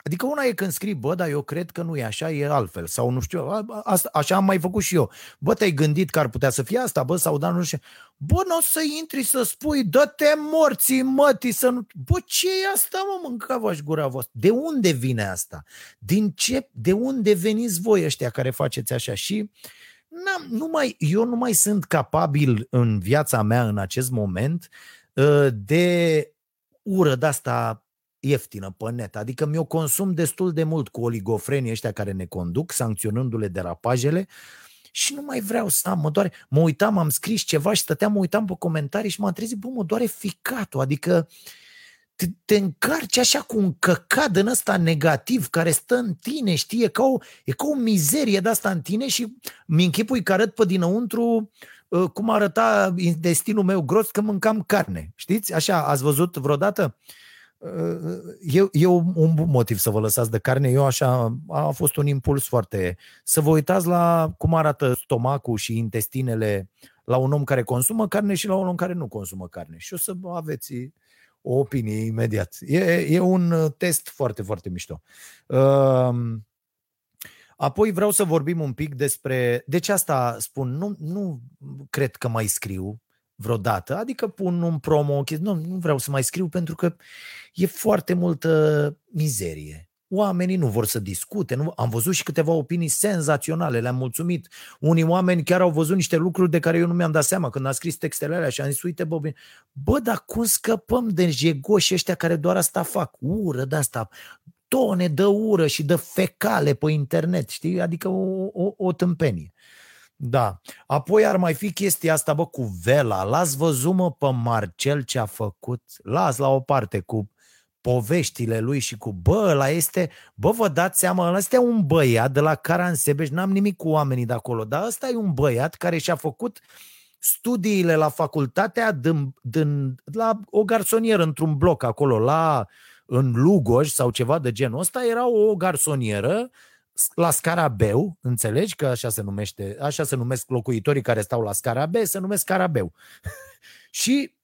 Adică una e când scrii, bă, dar eu cred că nu e așa, e altfel. Sau nu știu, asta, așa am mai făcut și eu. Bă, te-ai gândit că ar putea să fie asta, bă, sau da, nu știu. Bă, nu o să intri să spui, dă-te morții, mătii, să nu... Bă, ce e asta, mă, mâncava-și gura voastră? De unde vine asta? Din ce, de unde veniți voi ăștia care faceți așa? Și n-am, nu mai, eu nu mai sunt capabil în viața mea în acest moment ă, de ură de asta ieftină pe net. Adică mi-o consum destul de mult cu oligofrenii ăștia care ne conduc, sancționându-le derapajele și nu mai vreau să am, mă doare. Mă uitam, am scris ceva și stăteam, mă uitam pe comentarii și m-am trezit, bă, mă doare ficatul, adică te, te încarci așa cu un căcat din ăsta negativ care stă în tine, știi, e ca o, e ca o mizerie de asta în tine și mi închipui că arăt pe dinăuntru uh, cum arăta destinul meu gros că mâncam carne, știți? Așa, ați văzut vreodată? Uh, e, e un bun motiv să vă lăsați de carne. Eu așa, a fost un impuls foarte... Să vă uitați la cum arată stomacul și intestinele la un om care consumă carne și la un om care nu consumă carne. Și o să aveți o opinie imediat. E, e un test foarte, foarte mișto. Apoi vreau să vorbim un pic despre... Deci asta spun, nu, nu cred că mai scriu vreodată, adică pun un promo, nu, nu vreau să mai scriu pentru că e foarte multă mizerie. Oamenii nu vor să discute. Nu? Am văzut și câteva opinii senzaționale, le-am mulțumit. Unii oameni chiar au văzut niște lucruri de care eu nu mi-am dat seama când a scris textele alea și am zis, uite bă, bine. bă, dar cum scăpăm de jegoși ăștia care doar asta fac? Ură de asta, tone de ură și de fecale pe internet, știi? Adică o, o, o tâmpenie. Da. Apoi ar mai fi chestia asta, bă, cu Vela. L-ați văzut, mă, pe Marcel ce a făcut? Las la o parte cu poveștile lui și cu, bă, ăla este, bă, vă dați seama, ăla este un băiat de la Caransebeș, n-am nimic cu oamenii de acolo, dar ăsta e un băiat care și-a făcut studiile la facultatea din, din, la o garsonieră într-un bloc acolo, la, în Lugoj sau ceva de genul ăsta, era o garsonieră la Scarabeu, înțelegi că așa se numește, așa se numesc locuitorii care stau la Scarabeu, se numesc Scarabeu. și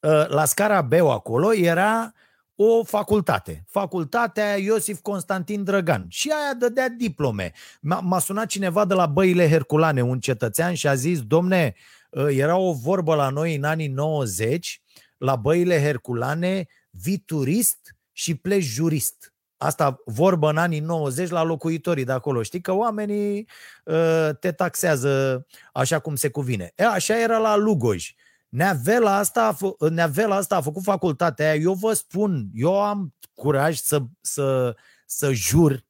uh, la Scarabeu acolo era o facultate, facultatea Iosif Constantin Drăgan și aia dădea diplome. M-a sunat cineva de la Băile Herculane, un cetățean și a zis, domne, uh, era o vorbă la noi în anii 90, la Băile Herculane, vii turist și pleci jurist. Asta vorbă în anii 90 la locuitorii de acolo. Știi că oamenii uh, te taxează așa cum se cuvine. E, așa era la Lugoj. Neavela asta, a fă, Neavela asta a făcut facultatea aia. Eu vă spun, eu am curaj să, să, să jur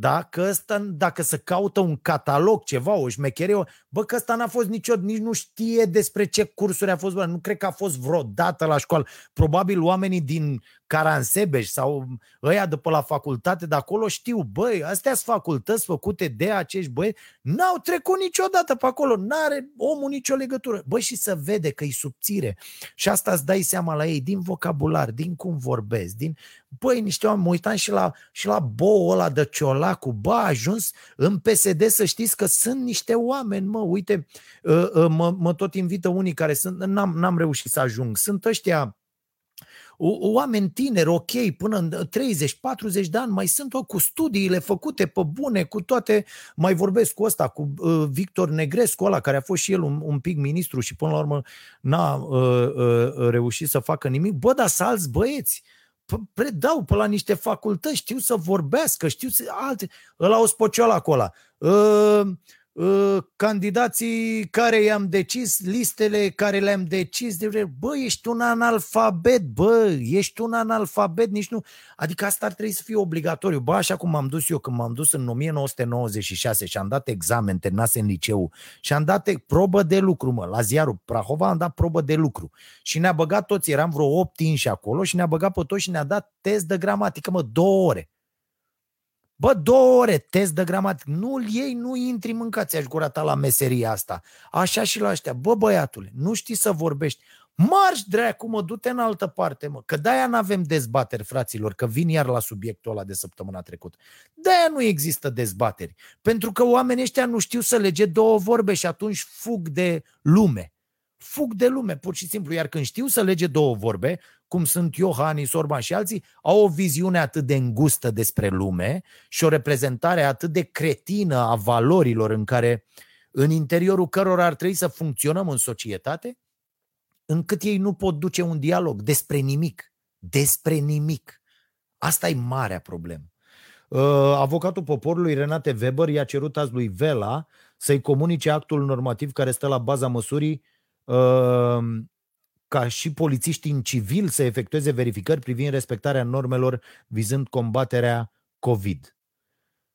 da? Că ăsta, dacă să caută un catalog, ceva, o șmecherie, bă, că ăsta n-a fost niciodată, nici nu știe despre ce cursuri a fost, bă, nu cred că a fost vreodată la școală. Probabil oamenii din Caransebeș sau ăia de pe la facultate de acolo știu, băi, astea sunt facultăți făcute de acești băi, n-au trecut niciodată pe acolo, n-are omul nicio legătură. Băi, și să vede că e subțire. Și asta îți dai seama la ei din vocabular, din cum vorbesc, din... Băi, niște oameni, mă uitam și la, și la boul ăla de ciolacu, bă, a ajuns în PSD să știți că sunt niște oameni, mă, uite, ă, ă, mă, mă tot invită unii care sunt, n-am, n-am reușit să ajung, sunt ăștia oameni tineri, ok, până în 30-40 de ani, mai sunt o, cu studiile făcute pe bune, cu toate, mai vorbesc cu ăsta, cu uh, Victor Negrescu, ăla care a fost și el un, un pic ministru și până la urmă n-a uh, uh, reușit să facă nimic. Bă, dar să alți băieți, predau pe la niște facultăți, știu să vorbească, știu să... Alte... Ăla o spocioală acolo. Uh, Ă, candidații care i-am decis, listele care le-am decis, de bă, ești un analfabet, bă, ești un analfabet, nici nu. Adică asta ar trebui să fie obligatoriu. Bă, așa cum am dus eu când m-am dus în 1996 și am dat examen, terminase în liceu și am dat probă de lucru, mă, la ziarul Prahova am dat probă de lucru. Și ne-a băgat toți, eram vreo 8 inși acolo și ne-a băgat pe toți și ne-a dat test de gramatică, mă, două ore. Bă, două ore, test de gramatică. Nu-l iei, nu intri, mâncați-aș gura ta la meseria asta. Așa și la ăștia. Bă, băiatule, nu știi să vorbești. Marș, dracu, mă, du-te în altă parte, mă. Că de-aia n-avem dezbateri, fraților, că vin iar la subiectul ăla de săptămâna trecută. De-aia nu există dezbateri. Pentru că oamenii ăștia nu știu să lege două vorbe și atunci fug de lume fug de lume, pur și simplu. Iar când știu să lege două vorbe, cum sunt Iohannis, Orban și alții, au o viziune atât de îngustă despre lume și o reprezentare atât de cretină a valorilor în care, în interiorul cărora ar trebui să funcționăm în societate, încât ei nu pot duce un dialog despre nimic. Despre nimic. Asta e marea problemă. Uh, avocatul poporului Renate Weber i-a cerut azi lui Vela să-i comunice actul normativ care stă la baza măsurii Ehm, ca și polițiștii în civil să efectueze verificări privind respectarea normelor vizând combaterea COVID.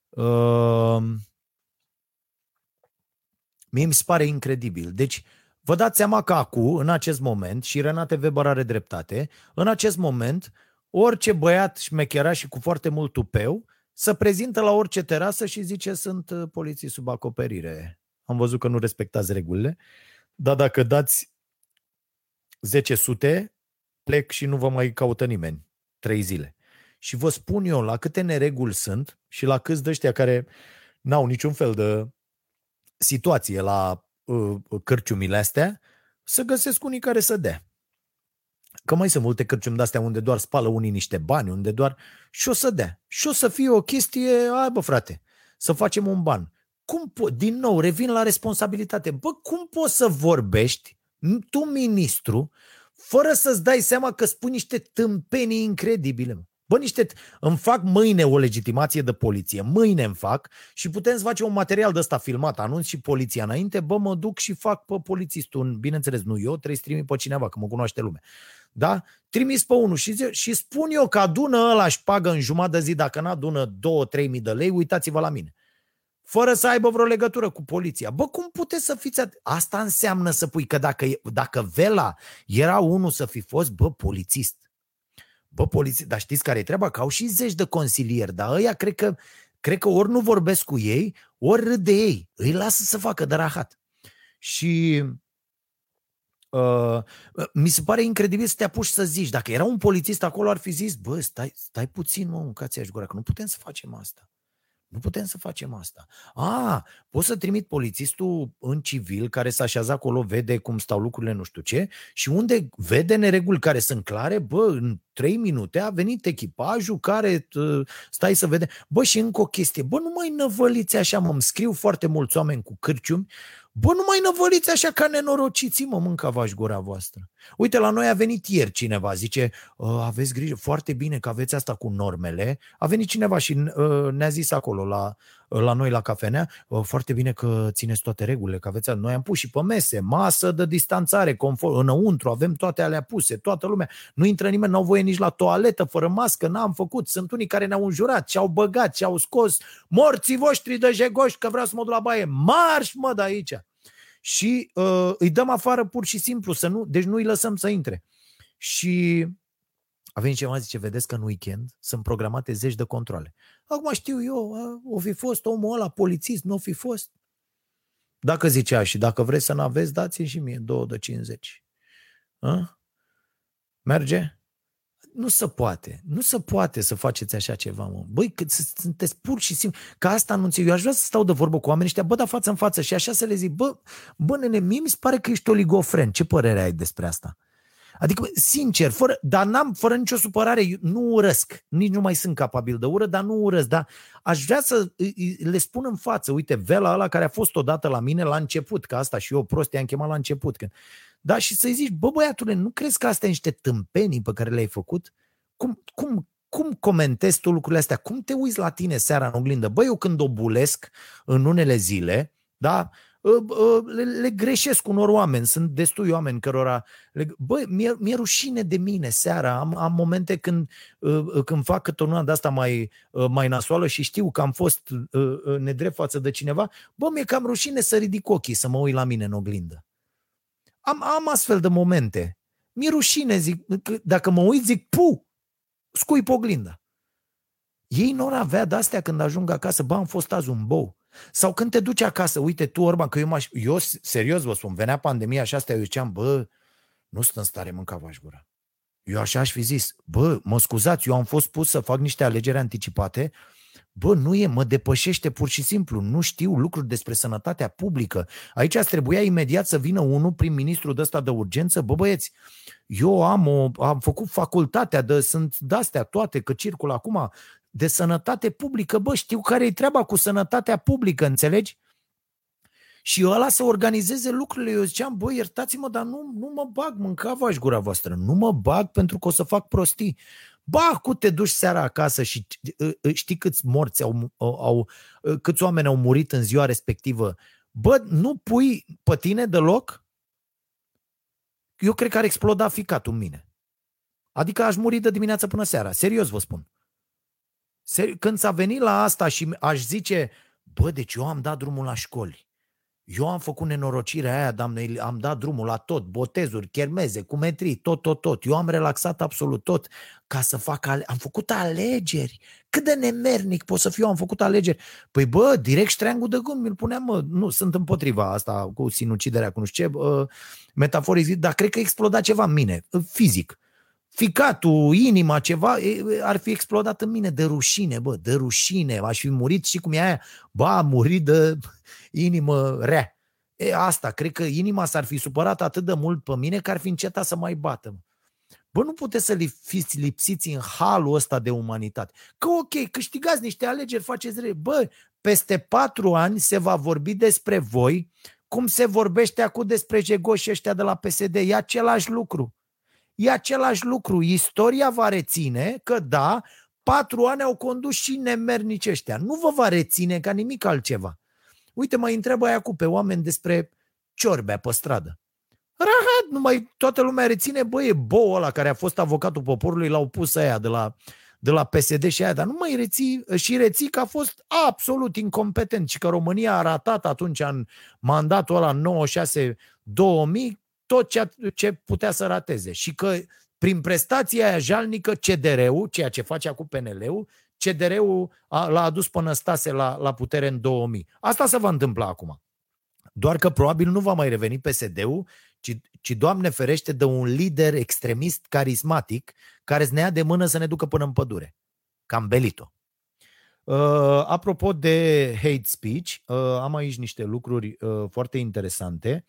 Ehm, mie mi se pare incredibil. Deci, vă dați seama că acum, în acest moment, și Renate Weber are dreptate, în acest moment, orice băiat șmechera și cu foarte mult tupeu să prezintă la orice terasă și zice sunt uh, poliții sub acoperire. Am văzut că nu respectați regulile. Dar dacă dați 10 sute, plec și nu vă mai caută nimeni. trei zile. Și vă spun eu la câte nereguli sunt și la câți de ăștia care n-au niciun fel de situație la uh, cărciumile astea, să găsesc unii care să dea. Că mai sunt multe cărciumi de-astea unde doar spală unii niște bani, unde doar... Și o să dea. Și o să fie o chestie, ai bă frate, să facem un ban. Cum po- din nou, revin la responsabilitate. Bă, cum poți să vorbești, tu ministru, fără să-ți dai seama că spui niște tâmpenii incredibile? Bă, niște... Îmi fac mâine o legitimație de poliție, mâine îmi fac și putem să facem un material de ăsta filmat, anunț și poliția înainte, bă, mă duc și fac pe polițistul, bineînțeles, nu eu, trebuie să trimit pe cineva, că mă cunoaște lumea. Da? Trimis pe unul și, zi, și spun eu că adună ăla și pagă în jumătate de zi, dacă nu adună 2-3 mii de lei, uitați-vă la mine. Fără să aibă vreo legătură cu poliția. Bă, cum puteți să fiți... At- Asta înseamnă să pui că dacă, dacă Vela era unul să fi fost, bă, polițist, Bă, poliție, dar știți care e treaba? Că au și zeci de consilieri, dar ăia cred că, cred că ori nu vorbesc cu ei, ori râd de ei. Îi lasă să facă de rahat. Și uh, mi se pare incredibil să te apuci să zici. Dacă era un polițist acolo, ar fi zis, bă, stai, stai puțin, mă, mâncați-aș gura, că nu putem să facem asta. Nu putem să facem asta. A, pot să trimit polițistul în civil care s-a așează acolo, vede cum stau lucrurile, nu știu ce, și unde vede nereguli care sunt clare, bă, în trei minute a venit echipajul care stai să vede. Bă, și încă o chestie, bă, nu mai năvăliți așa, mă, îmi scriu foarte mulți oameni cu cârciumi, Bă, nu mai năvăliți așa ca nenorociții, mă, mâncava gura voastră. Uite, la noi a venit ieri cineva, zice, ă, aveți grijă, foarte bine că aveți asta cu normele. A venit cineva și ă, ne-a zis acolo, la, la noi la cafenea, ă, foarte bine că țineți toate regulile, că aveți... Noi am pus și pe mese, masă de distanțare, confort, înăuntru, avem toate alea puse, toată lumea. Nu intră nimeni, n-au voie nici la toaletă, fără mască, n-am făcut. Sunt unii care ne-au înjurat, ce-au băgat, ce-au scos. Morții voștri de jegoși, că vreau să mă duc la baie. Marș, mă, de aici! și uh, îi dăm afară pur și simplu, să nu, deci nu îi lăsăm să intre. Și a venit ceva, zice, vedeți că în weekend sunt programate zeci de controle. Acum știu eu, o fi fost omul ăla polițist, nu o fi fost. Dacă zicea și dacă vreți să nu aveți, dați și mie două de 50. A? Merge? Nu se poate. Nu se poate să faceți așa ceva, mă. Băi, că sunteți pur și simplu. Ca asta nu înțeleg. Eu aș vrea să stau de vorbă cu oamenii ăștia, bă, da față în față și așa să le zic, bă, bă, nene, mie mi se pare că ești oligofren. Ce părere ai despre asta? Adică, sincer, fără, dar n-am, fără nicio supărare, nu urăsc, nici nu mai sunt capabil de ură, dar nu urăsc, dar aș vrea să le spun în față, uite, Vela ăla care a fost odată la mine la început, că asta și eu prost i-am chemat la început, când da, și să-i zici, bă băiatule, nu crezi că astea niște tâmpenii pe care le-ai făcut? Cum, cum, cum comentezi tu lucrurile astea? Cum te uiți la tine seara în oglindă? Bă, eu când obulesc în unele zile, da, ă, ă, le, le greșesc unor oameni, sunt destui oameni cărora... Le, bă, mi-e, mi-e rușine de mine seara, am, am momente când, ă, când fac câte o de asta mai, mai nasoală și știu că am fost nedrept față de cineva, bă, mi-e cam rușine să ridic ochii, să mă uit la mine în oglindă. Am, am astfel de momente. Mi-e rușine, zic, dacă mă uit, zic, pu, scui pe oglinda. Ei nu avea de-astea când ajung acasă, bă, am fost azi un bou. Sau când te duci acasă, uite tu, Orban, că eu, m-aș, eu serios vă spun, venea pandemia și astea, eu ziceam, bă, nu sunt în stare, mânca v gura. Eu așa aș fi zis, bă, mă scuzați, eu am fost pus să fac niște alegeri anticipate, Bă, nu e, mă depășește pur și simplu, nu știu lucruri despre sănătatea publică. Aici ați trebuia imediat să vină unul, prim-ministru de ăsta de urgență, bă băieți, eu am, o, am făcut facultatea de, sunt de-astea toate, că circul acum, de sănătate publică, bă, știu care e treaba cu sănătatea publică, înțelegi? Și eu ăla să organizeze lucrurile, eu ziceam, bă, iertați-mă, dar nu, nu mă bag, mâncava gura voastră, nu mă bag pentru că o să fac prostii. Ba, cu te duci seara acasă și ă, ă, știi câți morți au, au, ă, câți oameni au murit în ziua respectivă. Bă, nu pui pe tine deloc? Eu cred că ar exploda ficatul în mine. Adică aș muri de dimineață până seara. Serios vă spun. Când s-a venit la asta și aș zice, bă, deci eu am dat drumul la școli. Eu am făcut nenorocirea aia, doamne, am dat drumul la tot, botezuri, chermeze, cumetrii, tot, tot, tot. Eu am relaxat absolut tot ca să fac, ale- am făcut alegeri. Cât de nemernic pot să fiu, am făcut alegeri. Păi bă, direct ștreangul de gând, mi-l puneam, mă, nu, sunt împotriva asta cu sinuciderea, cu nu știu ce, uh, metaforic, dar cred că exploda ceva în mine, fizic. Ficatul, inima, ceva, ar fi explodat în mine de rușine, bă, de rușine. Aș fi murit și cum e aia, bă, a murit de inimă rea. E, asta, cred că inima s-ar fi supărat atât de mult pe mine că ar fi încetat să mai bată. Bă, nu puteți să fiți lipsiți în halul ăsta de umanitate. Că ok, câștigați niște alegeri, faceți rei. Bă, peste patru ani se va vorbi despre voi cum se vorbește acum despre jegoși ăștia de la PSD. E același lucru. E același lucru. Istoria va reține că da, patru ani au condus și nemernici ăștia. Nu vă va reține ca nimic altceva. Uite, mă întreabă aia cu pe oameni despre ciorbea pe stradă. Rahat, nu mai toată lumea reține, bă, e Bo ăla care a fost avocatul poporului, l-au pus aia de la, de la PSD și aia, dar nu mai reții, și reții că a fost absolut incompetent și că România a ratat atunci în mandatul ăla 96-2000 tot ce, ce putea să rateze și că prin prestația aia jalnică CDR-ul, ceea ce face acum PNL-ul, CDR-ul a, l-a adus până Stase la, la putere în 2000. Asta se va întâmpla acum. Doar că probabil nu va mai reveni PSD-ul, ci, ci Doamne ferește de un lider extremist carismatic care să ne ia de mână să ne ducă până în pădure. Cam Belito. Uh, apropo de hate speech, uh, am aici niște lucruri uh, foarte interesante.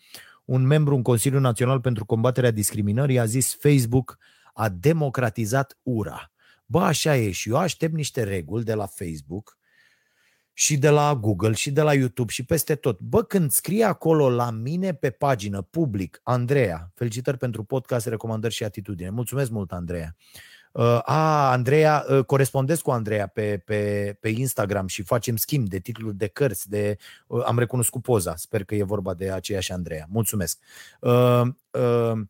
Un membru în Consiliul Național pentru Combaterea Discriminării a zis Facebook a democratizat ura. Bă, așa e și eu aștept niște reguli de la Facebook și de la Google și de la YouTube și peste tot. Bă, când scrie acolo la mine pe pagină, public, Andreea, felicitări pentru podcast, recomandări și atitudine. Mulțumesc mult, Andreea. Uh, a, Andreea, uh, corespondesc cu Andreea pe, pe, pe Instagram și facem schimb de titluri de cărți, de, uh, am recunoscut poza, sper că e vorba de aceeași Andreea. Mulțumesc. Uh, uh,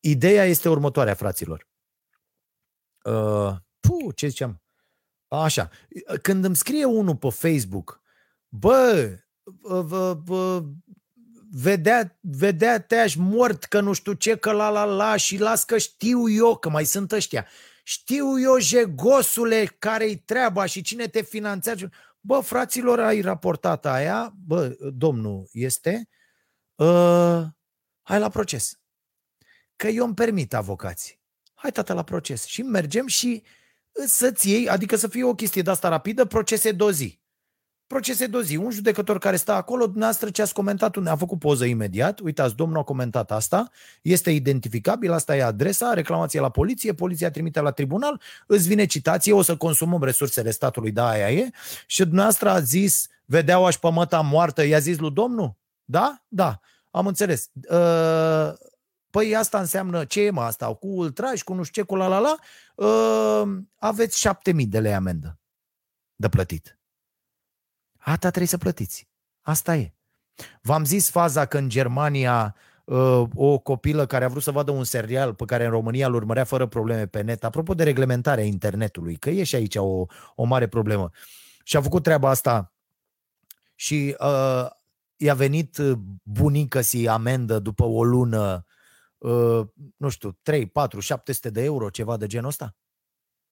ideea este următoarea, fraților. Uh, puh, ce ziceam? Așa. Când îmi scrie unul pe Facebook, bă, bă, bă vedea, vedea te-aș mort că nu știu ce, că la la la și las că știu eu, că mai sunt ăștia. Știu eu, jegosule, care-i treaba și cine te finanțează. Bă, fraților, ai raportat aia, bă, domnul este, uh, hai la proces. Că eu îmi permit avocații. Hai, tată, la proces. Și mergem și să-ți iei, adică să fie o chestie de asta rapidă, procese dozi. Procese dozi. Un judecător care stă acolo, dumneavoastră ce ați comentat, a făcut poză imediat, uitați, domnul a comentat asta, este identificabil, asta e adresa, reclamație la poliție, poliția trimite la tribunal, îți vine citație, o să consumăm resursele statului, da, aia e, și dumneavoastră a zis, vedeau aș pămăta moartă, i-a zis lui domnul? Da? Da, am înțeles. Uh, Păi asta înseamnă, ce e mă asta, cu ultraj, cu nu știu ce, cu la la la, uh, aveți 7000 de lei amendă de plătit. Asta trebuie să plătiți. Asta e. V-am zis faza că în Germania uh, o copilă care a vrut să vadă un serial pe care în România îl urmărea fără probleme pe net, apropo de reglementarea internetului, că e și aici o, o mare problemă. Și a făcut treaba asta și uh, i-a venit bunică să amendă după o lună Uh, nu știu, 3, 4, 700 de euro, ceva de genul ăsta?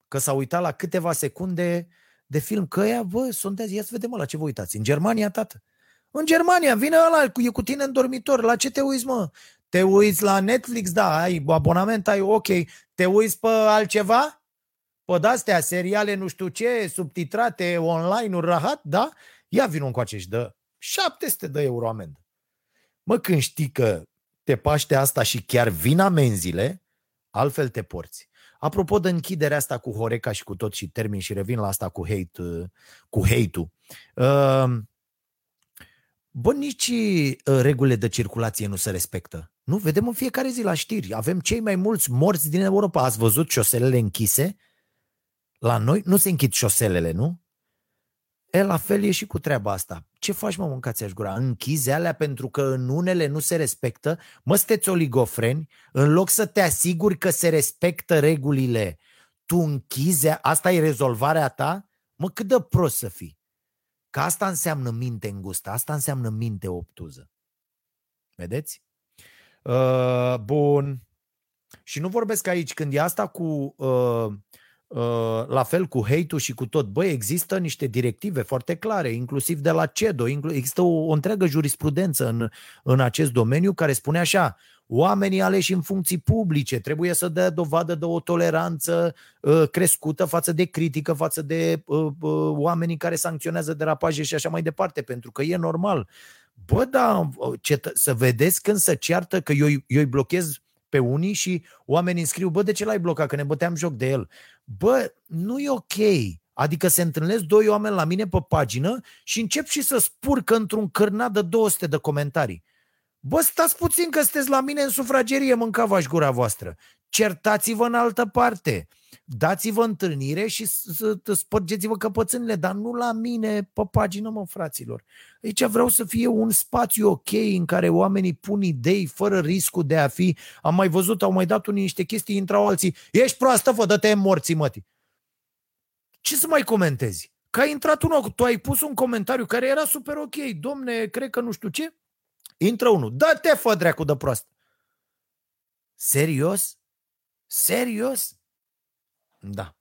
Că s-a uitat la câteva secunde de film, că ea, bă, sondează, ia să vedem la ce vă uitați. În Germania, tată. În Germania, vine ăla, e cu tine în dormitor, la ce te uiți, mă? Te uiți la Netflix, da, ai abonament, ai ok. Te uiți pe altceva? Pe de-astea, seriale nu știu ce, subtitrate, online-uri rahat, da? Ia vină încoace și dă 700 de euro amendă. Mă, când știi că te paște asta și chiar vin amenziile, altfel te porți. Apropo de închiderea asta cu Horeca și cu tot și termin și revin la asta cu hate, cu hate-ul. Uh, bă, nici uh, regulile de circulație nu se respectă. Nu? Vedem în fiecare zi la știri. Avem cei mai mulți morți din Europa. Ați văzut șoselele închise? La noi nu se închid șoselele, nu? E, la fel e și cu treaba asta. Ce faci, mă, mâncați aș gura? Închizi alea pentru că în unele nu se respectă? Mă, sunteți oligofreni? În loc să te asiguri că se respectă regulile, tu închizi, asta e rezolvarea ta? Mă, cât de prost să fii. Că asta înseamnă minte îngustă, asta înseamnă minte obtuză. Vedeți? Uh, bun. Și nu vorbesc aici, când e asta cu uh, Uh, la fel cu hate-ul și cu tot. Băi, există niște directive foarte clare, inclusiv de la CEDO, există o, o întreagă jurisprudență în, în acest domeniu care spune așa, oamenii aleși în funcții publice trebuie să dea dovadă de o toleranță uh, crescută față de critică, față de uh, uh, oamenii care sancționează derapaje și așa mai departe, pentru că e normal. Bă, da, cetă- să vedeți când se ceartă că eu, eu îi blochez pe unii și oamenii îmi scriu, bă, de ce l-ai blocat? Că ne băteam joc de el. Bă, nu e ok. Adică se întâlnesc doi oameni la mine pe pagină și încep și să spurcă într-un cârnat de 200 de comentarii. Bă, stați puțin că sunteți la mine în sufragerie, mâncava-și gura voastră. Certați-vă în altă parte. Dați-vă întâlnire și spărgeți-vă căpățânile, dar nu la mine pe pagină, mă, fraților. Aici vreau să fie un spațiu ok în care oamenii pun idei fără riscul de a fi... Am mai văzut, au mai dat unii niște chestii, intrau alții. Ești proastă, fă, dă-te morții, mătii. Ce să mai comentezi? Că a intrat unul, tu ai pus un comentariu care era super ok. Domne, cred că nu știu ce. Intră unul. Dă-te, fă, dracu de prost. Serios? Serios? Da.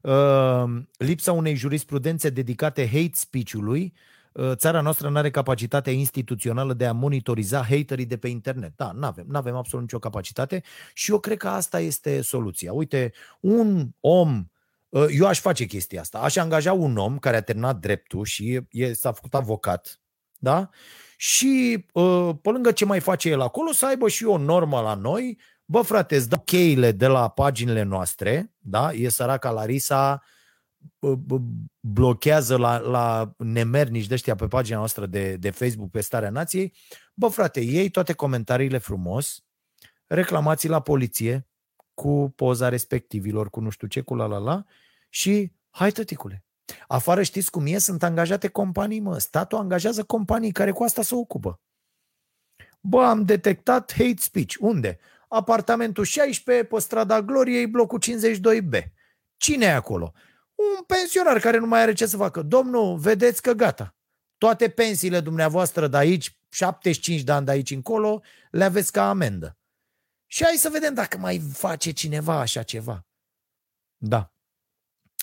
Uh, lipsa unei jurisprudențe dedicate hate speech-ului uh, țara noastră nu are capacitatea instituțională de a monitoriza haterii de pe internet. Da, nu avem, avem absolut nicio capacitate și eu cred că asta este soluția. Uite, un om, uh, eu aș face chestia asta, aș angaja un om care a terminat dreptul și e, s-a făcut avocat, da? Și uh, pe lângă ce mai face el acolo, să aibă și o normă la noi Bă, frate, îți dau cheile de la paginile noastre, da? E săraca Larisa, blochează la, la nemernici de ăștia pe pagina noastră de, de Facebook pe Starea Nației. Bă, frate, iei toate comentariile frumos, reclamații la poliție cu poza respectivilor, cu nu știu ce, cu la la la și hai tăticule. Afară știți cum e? Sunt angajate companii, mă. Statul angajează companii care cu asta se ocupă. Bă, am detectat hate speech. Unde? Apartamentul 16 pe strada Gloriei, blocul 52B. Cine e acolo? Un pensionar care nu mai are ce să facă. Domnul, vedeți că gata. Toate pensiile dumneavoastră de aici, 75 de ani de aici încolo, le aveți ca amendă. Și hai să vedem dacă mai face cineva așa ceva. Da.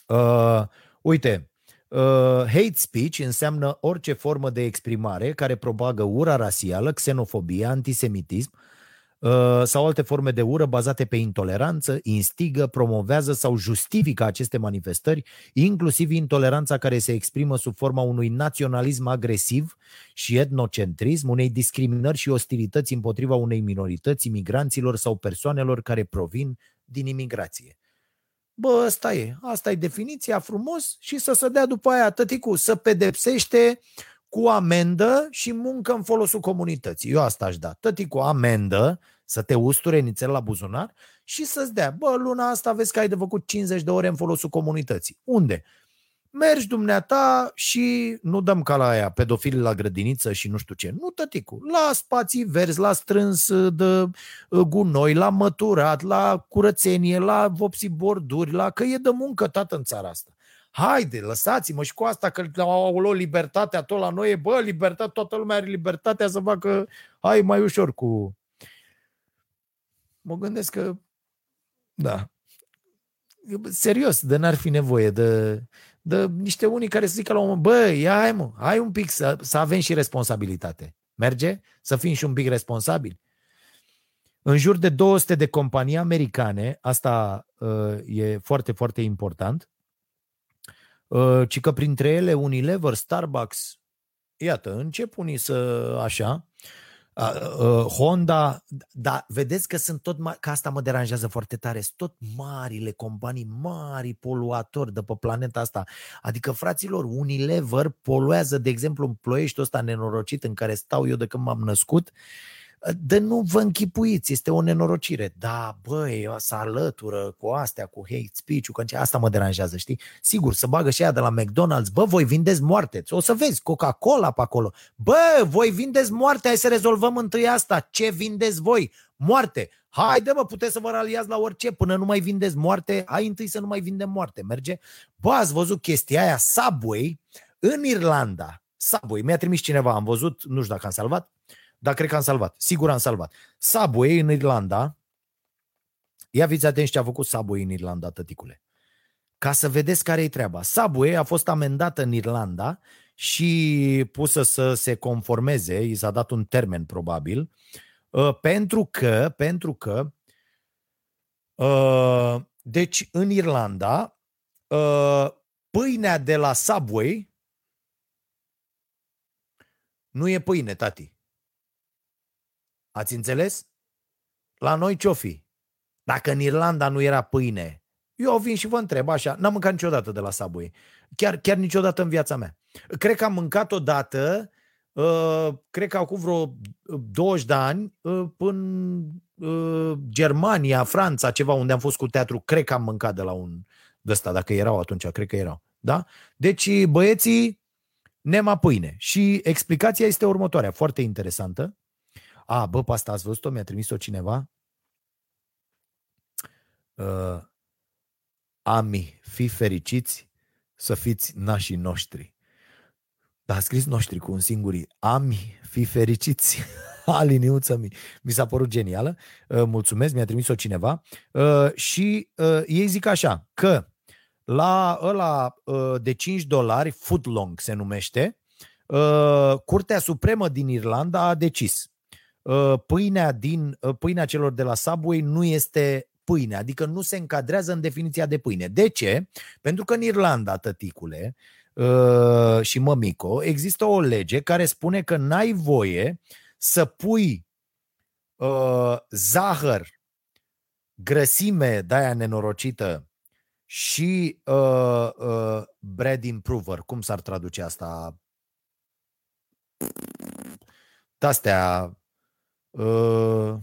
Uh, uite, uh, hate speech înseamnă orice formă de exprimare care propagă ura rasială, xenofobie, antisemitism, uh, Uh, sau alte forme de ură bazate pe intoleranță, instigă, promovează sau justifică aceste manifestări, inclusiv intoleranța care se exprimă sub forma unui naționalism agresiv și etnocentrism, unei discriminări și ostilități împotriva unei minorități, imigranților sau persoanelor care provin din imigrație. Bă, asta e. Asta e definiția frumos și să se dea după aia tăticu, să pedepsește cu amendă și muncă în folosul comunității. Eu asta aș da. Tăti cu amendă, să te usture nițel la buzunar și să-ți dea, bă, luna asta vezi că ai de făcut 50 de ore în folosul comunității. Unde? Mergi dumneata și nu dăm ca la aia pedofili la grădiniță și nu știu ce. Nu, tăticu, la spații verzi, la strâns de uh, gunoi, la măturat, la curățenie, la vopsi borduri, la că e de muncă tată în țara asta. Haide, lăsați-mă și cu asta că au luat libertatea tot la noi, bă, libertate, toată lumea are libertatea să facă, hai mai ușor cu... Mă gândesc că, da, serios, de n-ar fi nevoie de, de niște unii care să zică la un moment, bă, ia hai mă, hai un pic să, să avem și responsabilitate. Merge? Să fim și un pic responsabili. În jur de 200 de companii americane, asta uh, e foarte, foarte important, Uh, ci că printre ele Unilever, Starbucks, iată, încep unii să așa, uh, uh, Honda, dar vedeți că sunt tot mai, că asta mă deranjează foarte tare, sunt tot marile companii, mari poluatori de pe planeta asta. Adică, fraților, Unilever poluează, de exemplu, în ploiești ăsta nenorocit în care stau eu de când m-am născut, uh, de nu vă închipuiți, este o nenorocire. Da, băi, să alătură cu astea, cu hate speech-ul, că asta mă deranjează, știi? Sigur, să bagă și aia de la McDonald's, bă, voi vindeți moarte, o să vezi, Coca-Cola pe acolo. Bă, voi vindeți moarte, hai să rezolvăm întâi asta, ce vindeți voi? Moarte. Haide, mă, puteți să vă raliați la orice, până nu mai vindeți moarte, hai întâi să nu mai vindem moarte, merge? Bă, ați văzut chestia aia, Subway, în Irlanda, Subway, mi-a trimis cineva, am văzut, nu știu dacă am salvat, dar cred că am salvat. Sigur am salvat. Subway în Irlanda, ia fiți atenți ce a făcut Subway în Irlanda, tăticule. Ca să vedeți care e treaba. Subway a fost amendată în Irlanda și pusă să se conformeze, i s-a dat un termen probabil, Uh, pentru că, pentru că, uh, deci în Irlanda, uh, pâinea de la Subway nu e pâine, tati. Ați înțeles? La noi ce-o fi? Dacă în Irlanda nu era pâine, eu vin și vă întreb așa, n-am mâncat niciodată de la Subway. Chiar, chiar niciodată în viața mea. Cred că am mâncat odată, uh, cred că acum vreo 20 de ani, uh, în uh, Germania, Franța, ceva, unde am fost cu teatru, cred că am mâncat de la un de ăsta, dacă erau atunci, cred că erau. Da? Deci băieții, nema pâine. Și explicația este următoarea, foarte interesantă. A, bă, pe asta ați văzut-o? Mi-a trimis-o cineva? Uh, Ami, fi fericiți să fiți nașii noștri. Dar a scris noștri cu un singur Ami, fi fericiți. Aliniuță mi. Mi s-a părut genială. Uh, mulțumesc, mi-a trimis-o cineva. Uh, și uh, ei zic așa, că la ăla uh, de 5 dolari, footlong se numește, uh, Curtea Supremă din Irlanda a decis uh, pâinea, din, uh, pâinea celor de la Subway nu este pâine, adică nu se încadrează în definiția de pâine. De ce? Pentru că în Irlanda, tăticule uh, și mămico, există o lege care spune că n-ai voie să pui uh, zahăr, grăsime de-aia nenorocită și uh, uh, bread improver. Cum s-ar traduce asta? De-astea... Uh,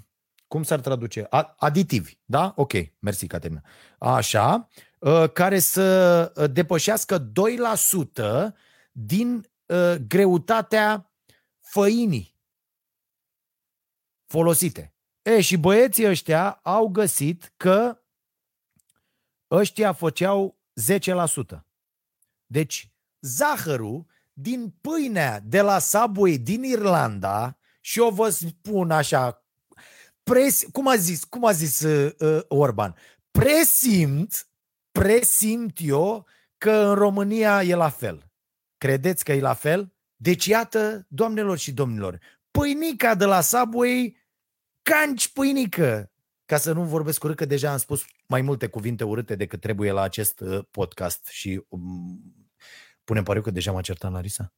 cum s-ar traduce? Aditivi, da? Ok, mersi, Caterina. Așa, uh, care să uh, depășească 2% din uh, greutatea făinii folosite. E, și băieții ăștia au găsit că ăștia făceau 10%. Deci, zahărul din pâinea de la Subway din Irlanda, și o vă spun așa pres, cum a zis, cum a zis uh, uh, Orban, presimt, presimt eu că în România e la fel. Credeți că e la fel? Deci iată, doamnelor și domnilor, pâinica de la Subway, canci pâinică. Ca să nu vorbesc urât, că deja am spus mai multe cuvinte urâte decât trebuie la acest uh, podcast și um, punem pariu că deja m-a certat Larisa?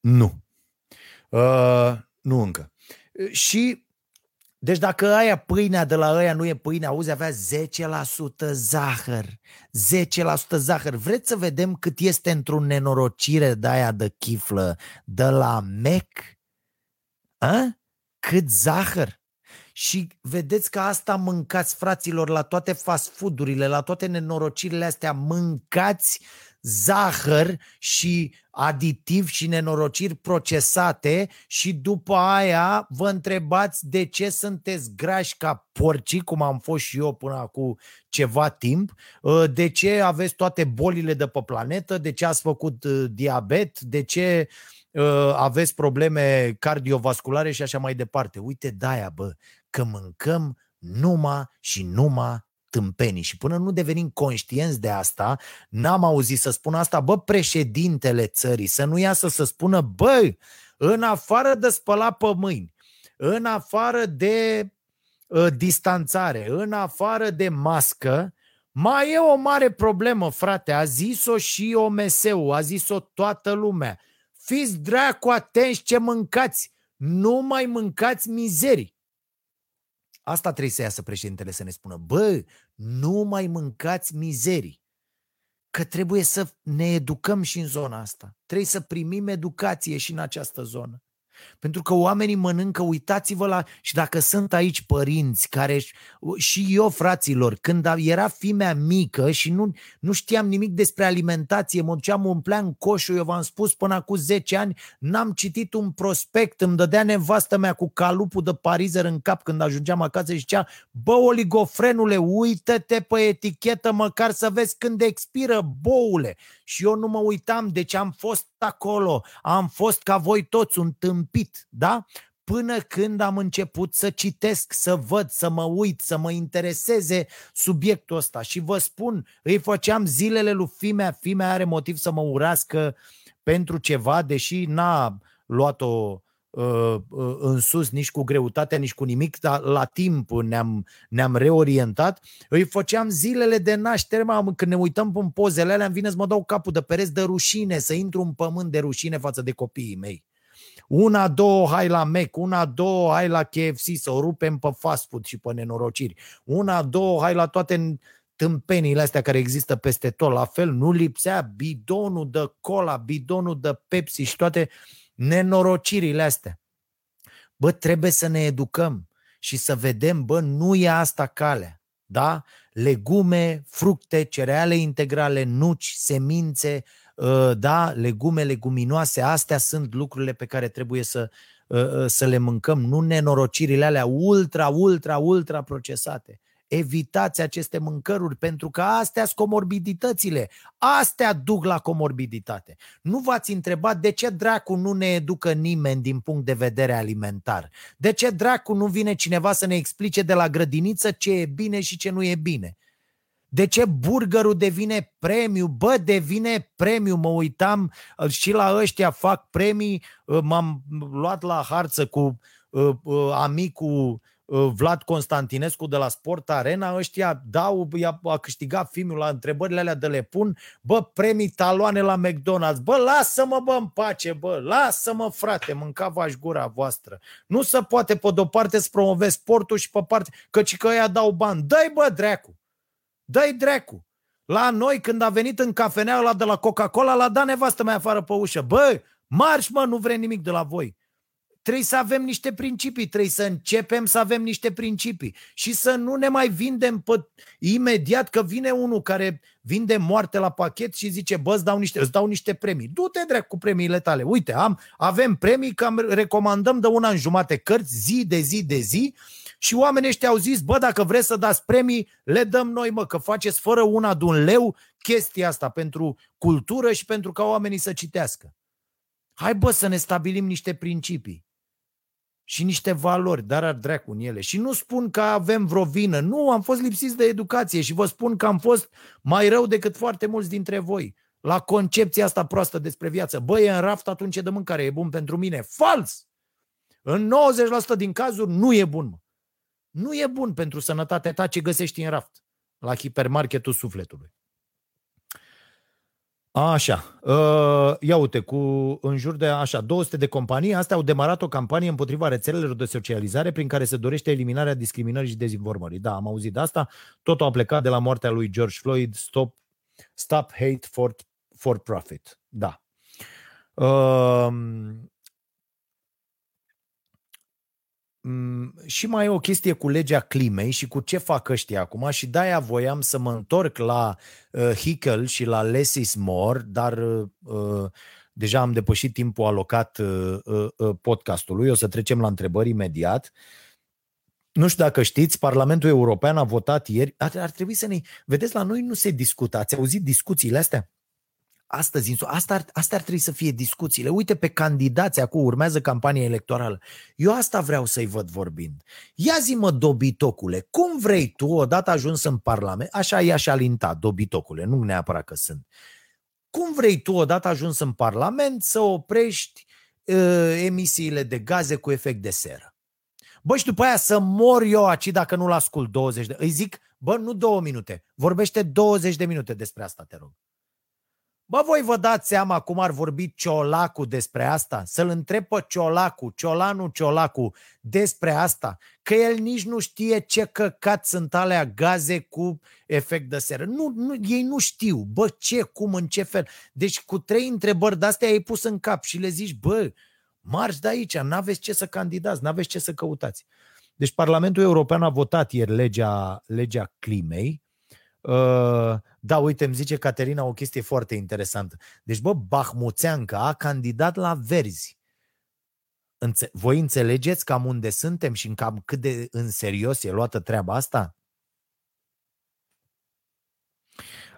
Nu. Uh, nu încă. Și deci dacă aia pâinea de la ăia nu e pâine, auzi, avea 10% zahăr. 10% zahăr. Vreți să vedem cât este într-un nenorocire de aia de chiflă de la Mac? A? Cât zahăr? Și vedeți că asta mâncați, fraților, la toate fast food-urile, la toate nenorocirile astea, mâncați zahăr și aditiv și nenorociri procesate și după aia vă întrebați de ce sunteți grași ca porci, cum am fost și eu până acum ceva timp, ă, de ce aveți toate bolile de pe planetă, de ce ați făcut ă, diabet, de ce ă, aveți probleme cardiovasculare și așa mai departe. Uite, de-aia, bă, că mâncăm numai și numai tâmpenii și până nu devenim conștienți de asta, n-am auzit să spună asta, bă, președintele țării, să nu iasă să spună, bă, în afară de spăla pe mâini, în afară de uh, distanțare, în afară de mască, mai e o mare problemă, frate, a zis-o și OMS-ul, a zis-o toată lumea. Fiți dracu atenți ce mâncați, nu mai mâncați mizerii. Asta trebuie să iasă președintele să ne spună. Bă, nu mai mâncați mizerii. Că trebuie să ne educăm și în zona asta. Trebuie să primim educație și în această zonă. Pentru că oamenii mănâncă, uitați-vă la... Și dacă sunt aici părinți care... Și eu, fraților, când era fimea mică și nu, nu știam nimic despre alimentație, mă duceam, umpleam coșul, eu v-am spus până acum 10 ani, n-am citit un prospect, îmi dădea nevastă mea cu calupul de parizer în cap când ajungeam acasă și zicea, bă, oligofrenule, uită-te pe etichetă măcar să vezi când expiră boule. Și eu nu mă uitam, deci am fost acolo, am fost ca voi toți un tâmpit, da? Până când am început să citesc, să văd, să mă uit, să mă intereseze subiectul ăsta. Și vă spun, îi făceam zilele lui Fimea, Fimea are motiv să mă urască pentru ceva, deși n-a luat-o uh, uh, în sus, nici cu greutatea, nici cu nimic, dar la timp ne-am, ne-am reorientat. Îi făceam zilele de naștere, mă, când ne uităm în pozele alea, îmi vine să mă dau capul de pereți de rușine, să intru în pământ de rușine față de copiii mei. Una, două, hai la Mac, una, două, hai la KFC să o rupem pe fast food și pe nenorociri. Una, două, hai la toate tâmpenile astea care există peste tot. La fel, nu lipsea bidonul de cola, bidonul de Pepsi și toate nenorocirile astea. Bă, trebuie să ne educăm și să vedem, bă, nu e asta calea. Da? Legume, fructe, cereale integrale, nuci, semințe, ă, da, legume, leguminoase, astea sunt lucrurile pe care trebuie să, ă, ă, să le mâncăm, nu nenorocirile alea ultra, ultra, ultra procesate evitați aceste mâncăruri pentru că astea sunt comorbiditățile. Astea duc la comorbiditate. Nu v-ați întrebat de ce dracu nu ne educă nimeni din punct de vedere alimentar? De ce dracu nu vine cineva să ne explice de la grădiniță ce e bine și ce nu e bine? De ce burgerul devine premiu? Bă, devine premiu. Mă uitam și la ăștia fac premii. M-am luat la harță cu uh, uh, amicul Uh, Vlad Constantinescu de la Sport Arena, ăștia dau, a câștigat filmul la întrebările alea de le pun, bă, premii taloane la McDonald's, bă, lasă-mă, bă, în pace, bă, lasă-mă, frate, mâncava-și gura voastră. Nu se poate, pe de-o parte, să promovezi sportul și pe parte, căci că ăia dau bani. Dă-i, bă, dreacu! Dă-i dreacu! La noi, când a venit în cafenea ăla de la Coca-Cola, l-a dat nevastă mai afară pe ușă. Bă, marș, mă, nu vrem nimic de la voi. Trebuie să avem niște principii, trebuie să începem să avem niște principii și să nu ne mai vindem pe, imediat că vine unul care vinde moarte la pachet și zice, bă, îți dau niște, îți dau niște premii. Du-te drept cu premiile tale. Uite, am, avem premii, că recomandăm de una în jumate cărți, zi de zi de zi și oamenii ăștia au zis, bă, dacă vreți să dați premii, le dăm noi, mă, că faceți fără una de un leu chestia asta pentru cultură și pentru ca oamenii să citească. Hai, bă, să ne stabilim niște principii și niște valori, dar ar dracu în ele. Și nu spun că avem vreo vină, nu, am fost lipsiți de educație și vă spun că am fost mai rău decât foarte mulți dintre voi la concepția asta proastă despre viață. Băi, e în raft, atunci e de mâncare, e bun pentru mine. Fals! În 90% din cazuri nu e bun. Mă. Nu e bun pentru sănătatea ta ce găsești în raft la hipermarketul sufletului. Așa, uh, ia uite, cu în jur de așa, 200 de companii, astea au demarat o campanie împotriva rețelelor de socializare prin care se dorește eliminarea discriminării și dezinformării. Da, am auzit de asta. Totul a plecat de la moartea lui George Floyd, Stop, Stop Hate for, for Profit. Da. Uh, Mm, și mai e o chestie cu legea climei și cu ce fac ăștia acum și de-aia voiam să mă întorc la uh, Hickel și la less is more, dar uh, deja am depășit timpul alocat uh, uh, podcastului, o să trecem la întrebări imediat. Nu știu dacă știți, Parlamentul European a votat ieri, ar, ar trebui să ne... Vedeți, la noi nu se discută, ați auzit discuțiile astea? Astăzi, asta ar, asta ar trebui să fie discuțiile. Uite pe candidați, acum urmează campania electorală. Eu asta vreau să-i văd vorbind. Ia zi-mă, dobitocule, cum vrei tu, odată ajuns în Parlament, așa i-aș alinta, dobitocule, nu neapărat că sunt. Cum vrei tu, odată ajuns în Parlament, să oprești uh, emisiile de gaze cu efect de seră? Bă, și după aia să mor eu aici dacă nu-l ascult 20 de... Îi zic, bă, nu două minute, vorbește 20 de minute despre asta, te rog. Bă, voi vă dați seama cum ar vorbi Ciolacu despre asta? Să-l întreb pe Ciolacu, Ciolanu Ciolacu, despre asta? Că el nici nu știe ce căcat sunt alea gaze cu efect de seră. Nu, nu, ei nu știu. Bă, ce, cum, în ce fel? Deci cu trei întrebări de-astea ai pus în cap și le zici, bă, marți de aici, n-aveți ce să candidați, n-aveți ce să căutați. Deci Parlamentul European a votat ieri legea, legea climei, Uh, da, uite, îmi zice Caterina o chestie foarte interesantă. Deci, bă, Bahmuțeanca a candidat la Verzi. Înțe- voi înțelegeți cam unde suntem și cam cât de în serios e luată treaba asta? Uh,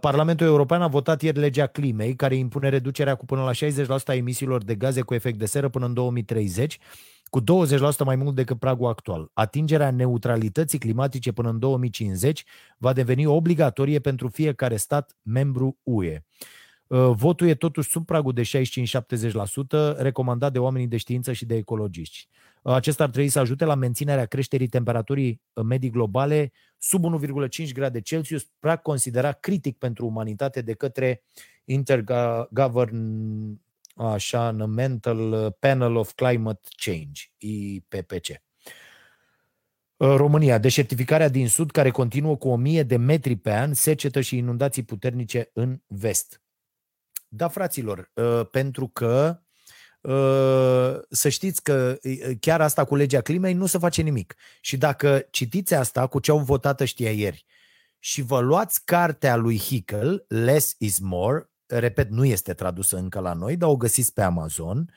Parlamentul European a votat ieri legea climei, care impune reducerea cu până la 60% a emisiilor de gaze cu efect de seră până în 2030 cu 20% mai mult decât pragul actual. Atingerea neutralității climatice până în 2050 va deveni obligatorie pentru fiecare stat membru UE. Uh, votul e totuși sub pragul de 65-70%, recomandat de oamenii de știință și de ecologiști. Uh, acesta ar trebui să ajute la menținerea creșterii temperaturii medii globale sub 1,5 grade Celsius, prag considerat critic pentru umanitate de către Intergovernmental Panel of Climate Change, IPPC. Uh, România, deșertificarea din sud care continuă cu 1000 de metri pe an, secetă și inundații puternice în vest. Da, fraților, uh, pentru că uh, să știți că chiar asta cu legea climei nu se face nimic. Și dacă citiți asta cu ce au votat ăștia ieri și vă luați cartea lui Hickel, Less is More, repet, nu este tradusă încă la noi, dar o găsiți pe Amazon,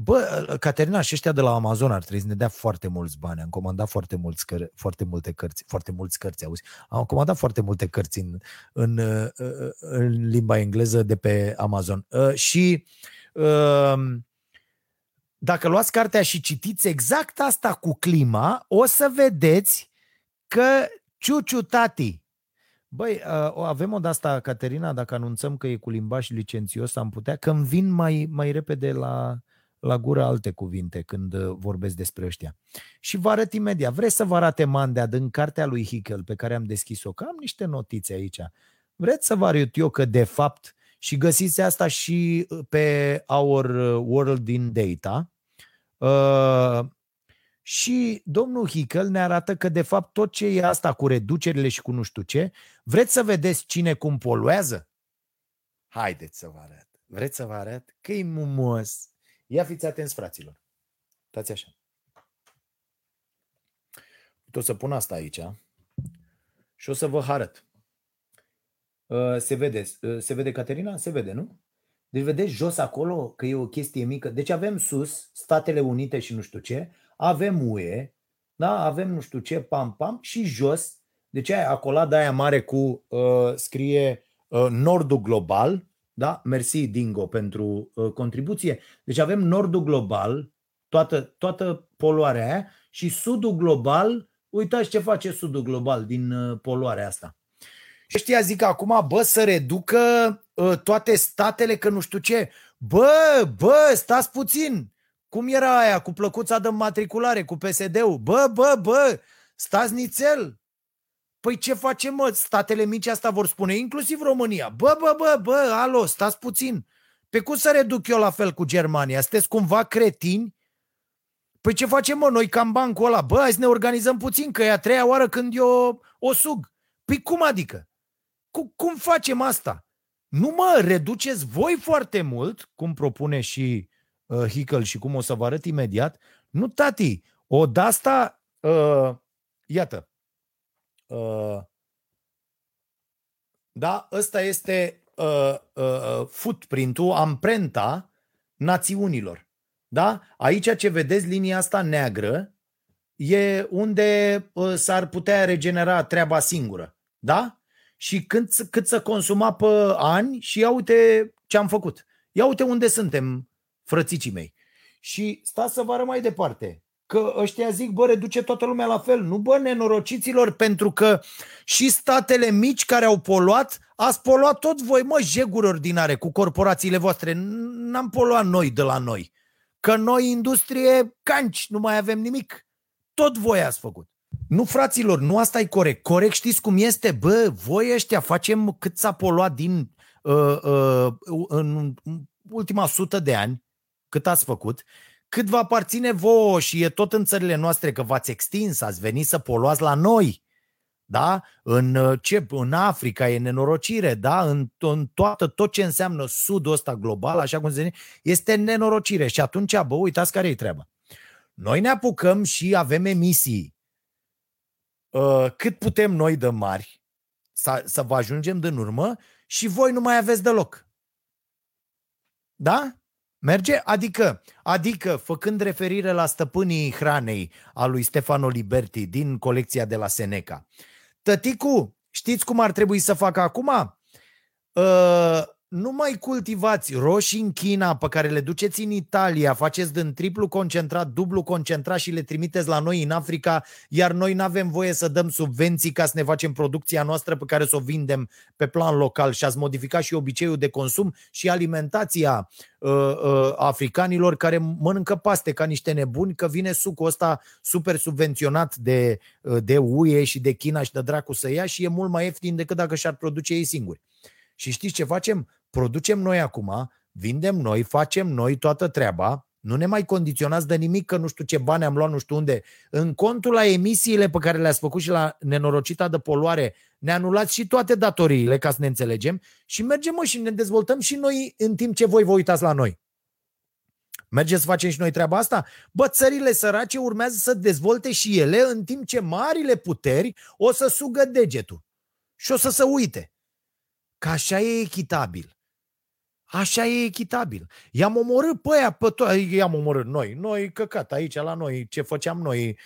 Bă, Caterina și ăștia de la Amazon ar trebui să ne dea foarte mulți bani. Am comandat foarte, mulți căr- foarte multe cărți, foarte mulți cărți, auzi. Am comandat foarte multe cărți în, în, în limba engleză de pe Amazon. Uh, și uh, dacă luați cartea și citiți exact asta cu clima, o să vedeți că ciuciu tati. Băi, uh, avem o de asta, Caterina, dacă anunțăm că e cu limbaj licențios, am putea, că îmi vin mai, mai repede la, la gură alte cuvinte când uh, vorbesc despre ăștia. Și vă arăt imediat. Vreți să vă arate Mandea din cartea lui Hickel pe care am deschis-o? Că am niște notițe aici. Vreți să vă arăt eu că de fapt și găsiți asta și uh, pe Our uh, World in Data. Uh, și domnul Hickel ne arată că de fapt tot ce e asta cu reducerile și cu nu știu ce, vreți să vedeți cine cum poluează? Haideți să vă arăt. Vreți să vă arăt? Că e mumos. Ia fiți atenți, fraților. Stați așa. O să pun asta aici și o să vă arăt. Uh, se vede, uh, se vede Caterina? Se vede, nu? Deci vedeți jos acolo că e o chestie mică. Deci avem sus Statele Unite și nu știu ce, avem UE, da? avem nu știu ce, pam, pam, și jos, deci aia acolo, aia mare cu uh, scrie uh, Nordul Global, da? Mersi, Dingo, pentru uh, contribuție. Deci avem nordul global, toată, toată poluarea aia, și sudul global, uitați ce face sudul global din uh, poluarea asta. Și ăștia zic acum, bă, să reducă uh, toate statele, că nu știu ce. Bă, bă, stați puțin. Cum era aia cu plăcuța de matriculare, cu PSD-ul? Bă, bă, bă, stați nițel. Păi ce facem, mă? Statele mici asta vor spune, inclusiv România. Bă, bă, bă, bă, alo, stați puțin. Pe cum să reduc eu la fel cu Germania? Sunteți cumva cretini? Păi ce facem, mă, noi cam bancul ăla? Bă, hai să ne organizăm puțin, că e a treia oară când eu o sug. Păi cum adică? Cum, cum facem asta? Nu mă, reduceți voi foarte mult, cum propune și uh, Hickel și cum o să vă arăt imediat. Nu, tati, o de asta, uh, iată, Uh, da, ăsta este uh, uh, footprint-ul, amprenta națiunilor. Da? Aici ce vedeți, linia asta neagră, e unde uh, s-ar putea regenera treaba singură. Da? Și cât, cât să consuma pe ani și ia uite ce am făcut. Ia uite unde suntem, frățicii mei. Și stați să vă mai departe că ăștia zic, bă, reduce toată lumea la fel. Nu, bă, nenorociților, pentru că și statele mici care au poluat, ați poluat tot voi, mă, jeguri ordinare cu corporațiile voastre. N-am poluat noi de la noi. Că noi, industrie, canci, nu mai avem nimic. Tot voi ați făcut. Nu, fraților, nu asta e corect. Corect știți cum este? Bă, voi ăștia facem cât s-a poluat din uh, uh, în ultima sută de ani, cât ați făcut, cât vă aparține vouă și e tot în țările noastre că v-ați extins, ați venit să poluați la noi. Da? În, uh, ce, în Africa e nenorocire, da? În, în toată, tot ce înseamnă sudul ăsta global, așa cum se zice, este nenorocire. Și atunci, bă, uitați care e treaba. Noi ne apucăm și avem emisii uh, cât putem noi de mari să, să vă ajungem din urmă și voi nu mai aveți deloc. Da? Merge? Adică, adică, făcând referire la stăpânii hranei a lui Stefano Liberti din colecția de la Seneca. Tăticu, știți cum ar trebui să facă acum? Uh, nu mai cultivați roșii în China pe care le duceți în Italia, faceți din triplu concentrat, dublu concentrat și le trimiteți la noi în Africa, iar noi nu avem voie să dăm subvenții ca să ne facem producția noastră pe care să o vindem pe plan local și ați modificat și obiceiul de consum și alimentația uh, uh, africanilor care mănâncă paste ca niște nebuni, că vine sucul ăsta super subvenționat de, uh, de UE și de China și de dracu să ia și e mult mai ieftin decât dacă și-ar produce ei singuri. Și știți ce facem? Producem noi acum, vindem noi, facem noi toată treaba, nu ne mai condiționați de nimic că nu știu ce bani am luat nu știu unde. În contul la emisiile pe care le-ați făcut și la nenorocita de poluare, ne anulați și toate datoriile, ca să ne înțelegem, și mergem mă și ne dezvoltăm și noi în timp ce voi vă uitați la noi. Mergeți să facem și noi treaba asta? Bă, țările sărace urmează să dezvolte și ele în timp ce marile puteri o să sugă degetul și o să se uite. Că așa e echitabil. Așa e echitabil. I-am omorât pe aia, pe to- i-am omorât noi. Noi, căcat, aici la noi, ce făceam noi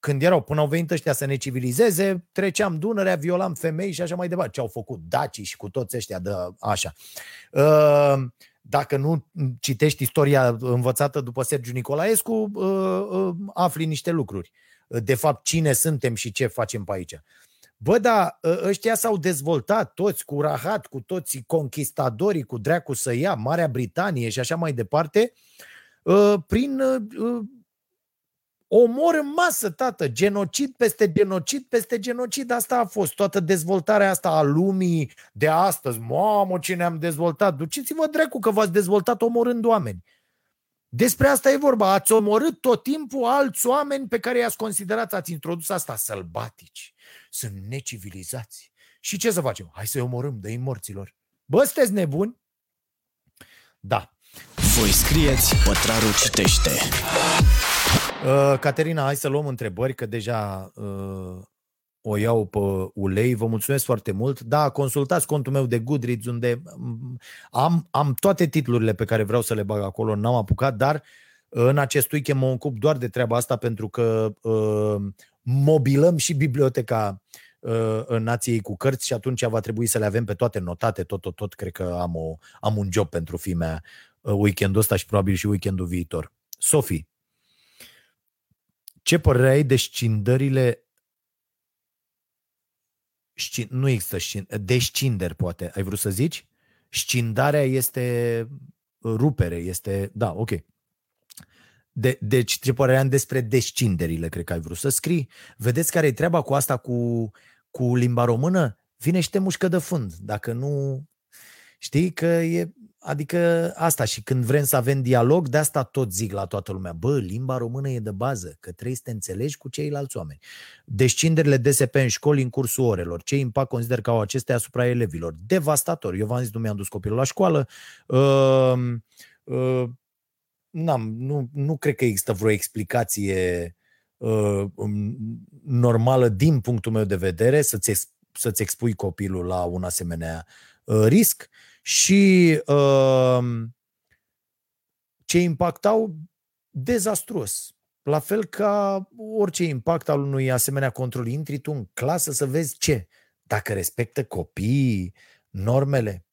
când erau, până au venit ăștia să ne civilizeze, treceam Dunărea, violam femei și așa mai departe. Ce au făcut dacii și cu toți ăștia de așa. Uh, dacă nu citești istoria învățată după Sergiu Nicolaescu, uh, uh, afli niște lucruri. De fapt, cine suntem și ce facem pe aici. Bă, da, ă, ăștia s-au dezvoltat toți cu rahat, cu toți conquistadorii, cu dreacu să ia, Marea Britanie și așa mai departe, ă, prin ă, omor în masă, tată, genocid peste genocid peste genocid. Asta a fost toată dezvoltarea asta a lumii de astăzi. Mamă, ce ne-am dezvoltat. Duceți-vă drecu că v-ați dezvoltat omorând oameni. Despre asta e vorba. Ați omorât tot timpul alți oameni pe care i-ați considerat, ați introdus asta sălbatici sunt necivilizați. Și ce să facem? Hai să-i omorâm, de morților. Bă, sunteți nebuni? Da. Voi scrieți, pătrarul citește. Uh, Caterina, hai să luăm întrebări, că deja uh, o iau pe ulei. Vă mulțumesc foarte mult. Da, consultați contul meu de Goodreads, unde mm, am, am toate titlurile pe care vreau să le bag acolo, n-am apucat, dar în acest weekend mă ocup doar de treaba asta pentru că uh, mobilăm și biblioteca uh, nației cu cărți și atunci va trebui să le avem pe toate notate, tot, tot, tot. Cred că am, o, am un job pentru fimea uh, weekendul ăsta și probabil și weekendul viitor. Sofie, ce părere ai de scindările Scin... nu există scin... descinderi, poate, ai vrut să zici? Scindarea este rupere, este... Da, ok. De, deci, ce părere am despre descinderile, cred că ai vrut să scrii. Vedeți care e treaba cu asta cu, cu limba română? Vine și te mușcă de fund. Dacă nu... Știi că e... Adică asta și când vrem să avem dialog, de asta tot zic la toată lumea. Bă, limba română e de bază, că trebuie să te înțelegi cu ceilalți oameni. Descinderile DSP în școli în cursul orelor. Ce impact consider că au acestea asupra elevilor? Devastator. Eu v-am zis, nu mi-am dus copilul la școală. Uh, uh, n-am, nu, nu cred că există vreo explicație uh, um, normală din punctul meu de vedere să-ți, să-ți expui copilul la un asemenea uh, risc. Și uh, ce impactau dezastruos. La fel ca orice impact al unui asemenea control, intri tu în clasă să vezi ce, dacă respectă copiii normele, Ă,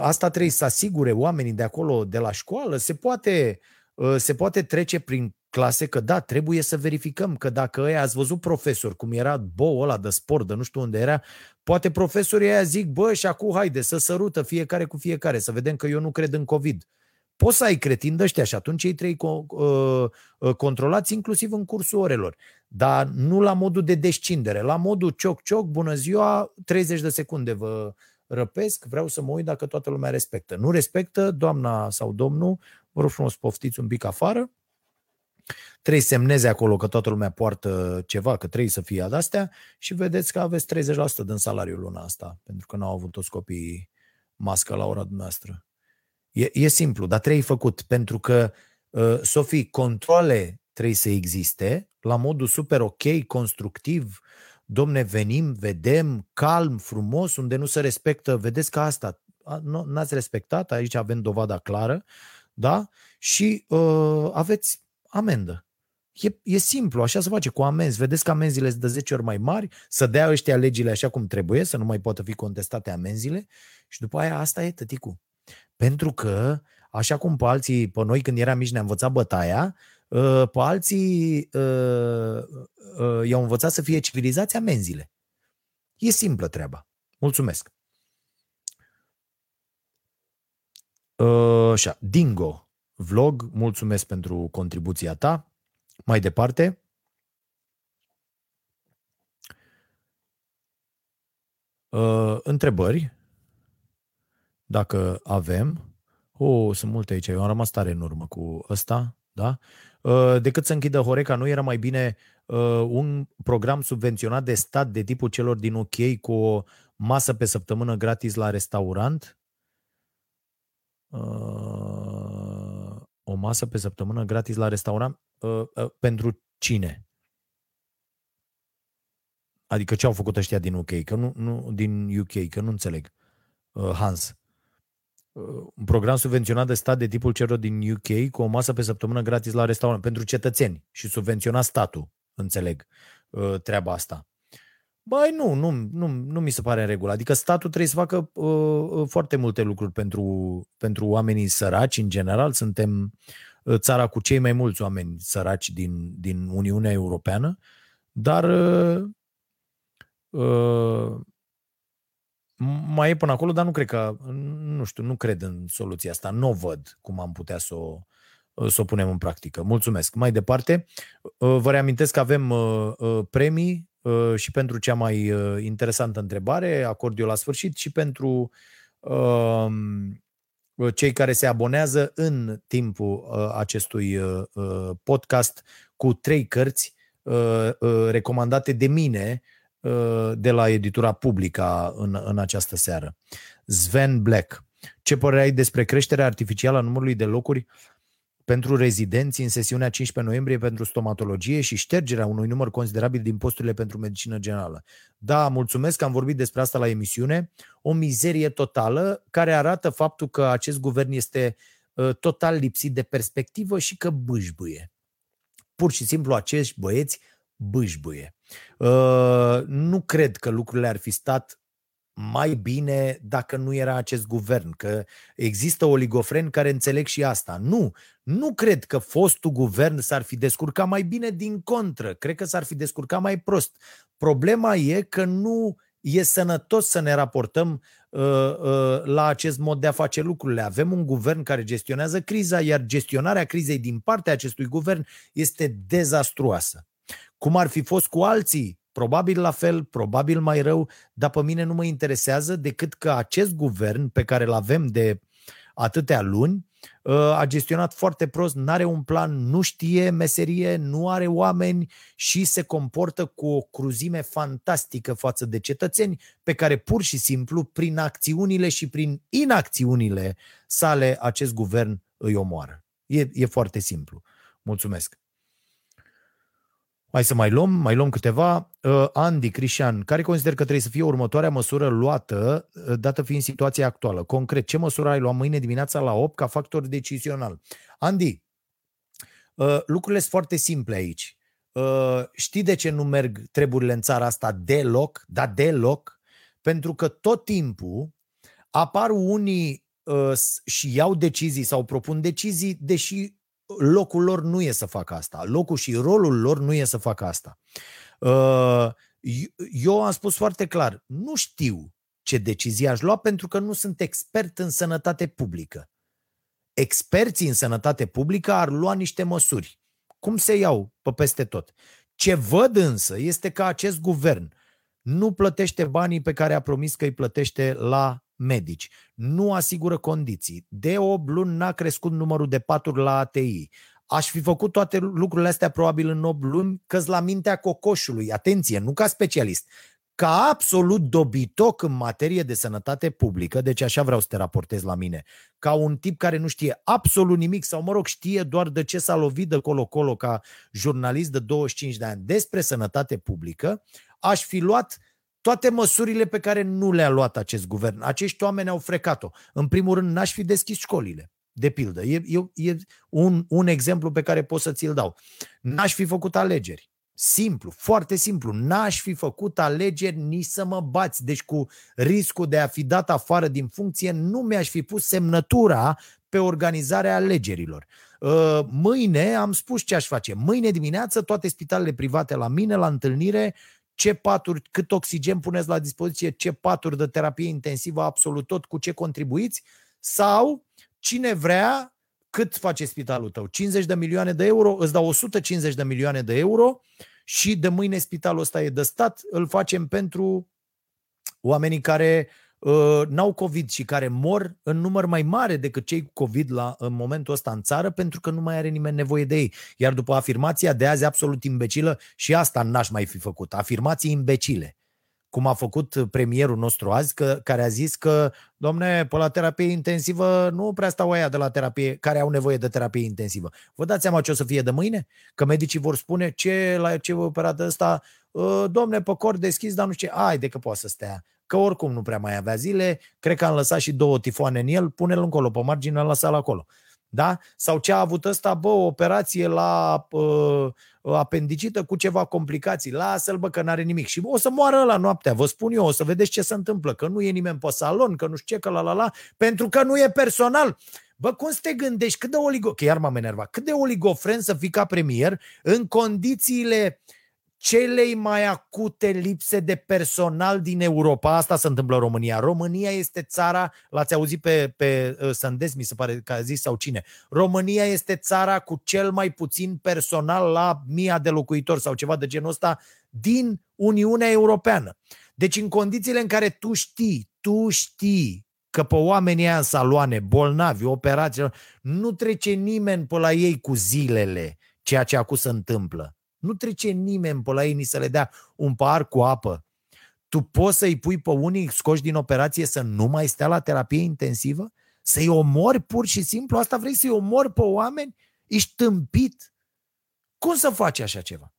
asta trebuie să asigure oamenii de acolo, de la școală. Se poate, ă, se poate trece prin clase că da, trebuie să verificăm că dacă ăia ați văzut profesor, cum era bou ăla de sport, de nu știu unde era, poate profesorii aia zic, bă, și acum haide să sărută fiecare cu fiecare, să vedem că eu nu cred în COVID. Poți să ai cretini de ăștia și atunci ei trei uh, controlați inclusiv în cursul orelor. Dar nu la modul de descindere, la modul cioc-cioc, bună ziua, 30 de secunde vă, răpesc, vreau să mă uit dacă toată lumea respectă. Nu respectă, doamna sau domnul, vă rog frumos, poftiți un pic afară, trebuie semneze acolo că toată lumea poartă ceva, că trebuie să fie de-astea și vedeți că aveți 30% din salariul luna asta, pentru că n-au avut toți copiii mască la ora dumneavoastră. E, e simplu, dar trebuie făcut, pentru că, uh, Sofie, controle trebuie să existe la modul super ok, constructiv, domne, venim, vedem, calm, frumos, unde nu se respectă, vedeți că asta, n-ați respectat, aici avem dovada clară, da? Și uh, aveți amendă. E, e simplu, așa se face cu amenzi. Vedeți că amenziile sunt de 10 ori mai mari, să dea ăștia legile așa cum trebuie, să nu mai poată fi contestate amenziile și după aia asta e tăticu. Pentru că, așa cum pe alții, pe noi când eram mici ne-am învățat bătaia, ă, pe alții ă, ă, i-au învățat să fie civilizați amenziile. E simplă treaba. Mulțumesc. Așa, Dingo, vlog, mulțumesc pentru contribuția ta. Mai departe. Uh, întrebări. Dacă avem. Oh, sunt multe aici. Eu am rămas tare în urmă cu ăsta. Da? Uh, decât să închidă Horeca, nu era mai bine uh, un program subvenționat de stat de tipul celor din UK cu o masă pe săptămână gratis la restaurant? Uh, o masă pe săptămână gratis la restaurant? Uh, uh, pentru cine? Adică ce au făcut ăștia din UK? Că nu, nu din UK, că nu înțeleg. Uh, Hans. Uh, un program subvenționat de stat de tipul celor din UK cu o masă pe săptămână gratis la restaurant pentru cetățeni și subvenționa statul, înțeleg, uh, treaba asta. Băi, nu, nu, nu, nu mi se pare în regulă. Adică statul trebuie să facă uh, uh foarte multe lucruri pentru, pentru oamenii săraci, în general. Suntem uh, Uh, țara cu cei mai mulți oameni săraci din, din Uniunea Europeană, dar uh, uh, mai e până acolo, dar nu cred că, nu știu, nu cred în soluția asta. Nu o văd cum am putea să o, uh, să o punem în practică. Mulțumesc. Mai departe, vă reamintesc că avem premii și pentru cea mai interesantă întrebare, acord eu la sfârșit, și pentru Uh, cei care se abonează în timpul uh, acestui uh, podcast cu trei cărți recomandate de mine de la editura Publica în, în această seară. Sven Black. Ce părere ai despre creșterea artificială a numărului de locuri pentru rezidenți în sesiunea 15 noiembrie pentru stomatologie și ștergerea unui număr considerabil din posturile pentru medicină generală. Da, mulțumesc că am vorbit despre asta la emisiune. O mizerie totală care arată faptul că acest guvern este uh, total lipsit de perspectivă și că bâșbâie. Pur și simplu acești băieți bâșbâie. Uh, nu cred că lucrurile ar fi stat mai bine dacă nu era acest guvern, că există oligofreni care înțeleg și asta. Nu, nu cred că fostul guvern s-ar fi descurcat mai bine din contră, cred că s-ar fi descurcat mai prost. Problema e că nu e sănătos să ne raportăm uh, uh, la acest mod de a face lucrurile. Avem un guvern care gestionează criza, iar gestionarea crizei din partea acestui guvern este dezastruoasă. Cum ar fi fost cu alții Probabil la fel, probabil mai rău, dar pe mine nu mă interesează decât că acest guvern pe care îl avem de atâtea luni ă, a gestionat foarte prost, nu are un plan, nu știe meserie, nu are oameni și se comportă cu o cruzime fantastică față de cetățeni pe care pur și simplu prin acțiunile și prin inacțiunile sale acest guvern îi omoară. E, e foarte simplu. Mulțumesc. Hai să mai luăm, mai luăm câteva. Uh, Andy Crișan, care consider că trebuie să fie următoarea măsură luată, uh, dată fiind situația actuală? Concret, ce măsură ai luat mâine dimineața la 8 ca factor decizional? Andy, uh, lucrurile sunt foarte simple aici. Uh, știi de ce nu merg treburile în țara asta deloc? Da, deloc? Pentru că tot timpul apar unii uh, și iau decizii sau propun decizii, deși locul lor nu e să facă asta. Locul și rolul lor nu e să facă asta. Uh, eu am spus foarte clar, nu știu ce decizie aș lua pentru că nu sunt expert în sănătate publică. Experții în sănătate publică ar lua niște măsuri. Cum se iau pe peste tot. Ce văd însă este că acest guvern nu plătește banii pe care a promis că îi plătește la medici, nu asigură condiții. De 8 luni n-a crescut numărul de paturi la ATI. Aș fi făcut toate lucrurile astea probabil în 8 luni, că la mintea cocoșului. Atenție, nu ca specialist, ca absolut dobitoc în materie de sănătate publică, deci așa vreau să te raportez la mine, ca un tip care nu știe absolut nimic sau, mă rog, știe doar de ce s-a lovit de colo-colo ca jurnalist de 25 de ani despre sănătate publică, aș fi luat toate măsurile pe care nu le-a luat acest guvern. Acești oameni au frecat-o. În primul rând, n-aș fi deschis școlile. De pildă, e, e, e un, un exemplu pe care pot să ți-l dau. N-aș fi făcut alegeri. Simplu, foarte simplu. N-aș fi făcut alegeri nici să mă bați. Deci cu riscul de a fi dat afară din funcție, nu mi-aș fi pus semnătura pe organizarea alegerilor. Uh, mâine am spus ce aș face. Mâine dimineață toate spitalele private la mine, la întâlnire, ce paturi, cât oxigen puneți la dispoziție, ce paturi de terapie intensivă, absolut tot, cu ce contribuiți, sau cine vrea, cât face spitalul tău? 50 de milioane de euro, îți dau 150 de milioane de euro și de mâine spitalul ăsta e de stat, îl facem pentru oamenii care uh, n-au COVID și care mor în număr mai mare decât cei cu COVID la, în momentul ăsta în țară pentru că nu mai are nimeni nevoie de ei. Iar după afirmația de azi absolut imbecilă și asta n-aș mai fi făcut. Afirmații imbecile cum a făcut premierul nostru azi, că, care a zis că, domne, pe la terapie intensivă nu prea stau aia de la terapie, care au nevoie de terapie intensivă. Vă dați seama ce o să fie de mâine? Că medicii vor spune ce la ce operat ăsta, ă, domne, pe cor deschis, dar nu știu ce, ai de că poate să stea. Că oricum nu prea mai avea zile, cred că am lăsat și două tifoane în el, pune-l încolo, pe margine, lăsa-l acolo. Da? Sau ce a avut ăsta, bă, o operație la uh, apendicită cu ceva complicații. Lasă-l, bă, că n-are nimic. Și o să moară la noaptea, vă spun eu, o să vedeți ce se întâmplă, că nu e nimeni pe salon, că nu știu ce, că la la la, pentru că nu e personal. Bă, cum să te gândești? Cât de oligo... Că iar m-am enervat. Cât de oligofren să fii ca premier în condițiile uh, celei mai acute lipse de personal din Europa. Asta se întâmplă în România. România este țara, l-ați auzit pe, pe uh, Sândes, mi se pare că a zis sau cine. România este țara cu cel mai puțin personal la mia de locuitori sau ceva de genul ăsta din Uniunea Europeană. Deci în condițiile în care tu știi, tu știi că pe oamenii ăia în saloane, bolnavi, operații, nu trece nimeni pe la ei cu zilele ceea ce acum se întâmplă. Nu trece nimeni pe la ei ni să le dea un par cu apă. Tu poți să-i pui pe unii scoși din operație să nu mai stea la terapie intensivă? Să-i omori pur și simplu? Asta vrei să-i omori pe oameni? Ești tâmpit? Cum să faci așa ceva?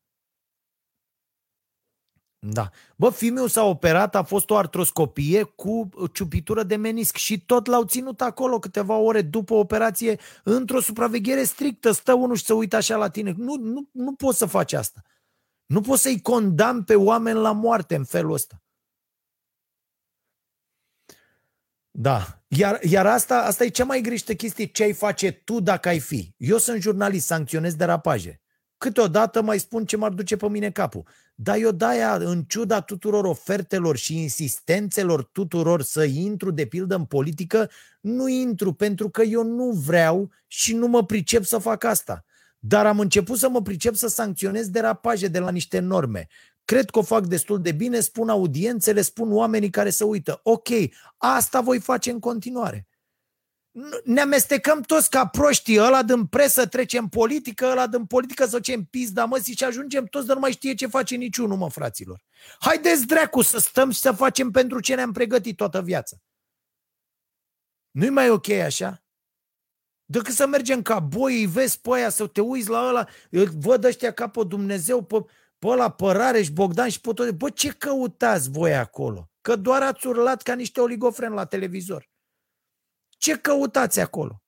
Da. Bă, fiul s-a operat, a fost o artroscopie cu ciupitură de menisc și tot l-au ținut acolo câteva ore după operație într-o supraveghere strictă. Stă unul și se uită așa la tine. Nu, nu, nu poți să faci asta. Nu poți să-i condamn pe oameni la moarte în felul ăsta. Da. Iar, iar asta, asta e cea mai griște chestie. Ce ai face tu dacă ai fi? Eu sunt jurnalist, sancționez derapaje. Câteodată mai spun ce m-ar duce pe mine capul. Dar eu de-aia, în ciuda tuturor ofertelor și insistențelor tuturor să intru de pildă în politică, nu intru pentru că eu nu vreau și nu mă pricep să fac asta. Dar am început să mă pricep să sancționez derapaje de la niște norme. Cred că o fac destul de bine, spun audiențele, spun oamenii care se uită. Ok, asta voi face în continuare ne amestecăm toți ca proștii, ăla din presă trece în politică, ăla din politică să ce în pizda mă, și ajungem toți de nu mai știe ce face niciunul, mă, fraților. Haideți dracu să stăm și să facem pentru ce ne-am pregătit toată viața. Nu-i mai ok așa? Decât să mergem ca boi, îi vezi pe aia, să te uiți la ăla, văd ăștia ca pe Dumnezeu, pe, pe ăla, pe Rareș, Bogdan și pe tot. Bă, ce căutați voi acolo? Că doar ați urlat ca niște oligofreni la televizor. Ce căutați acolo?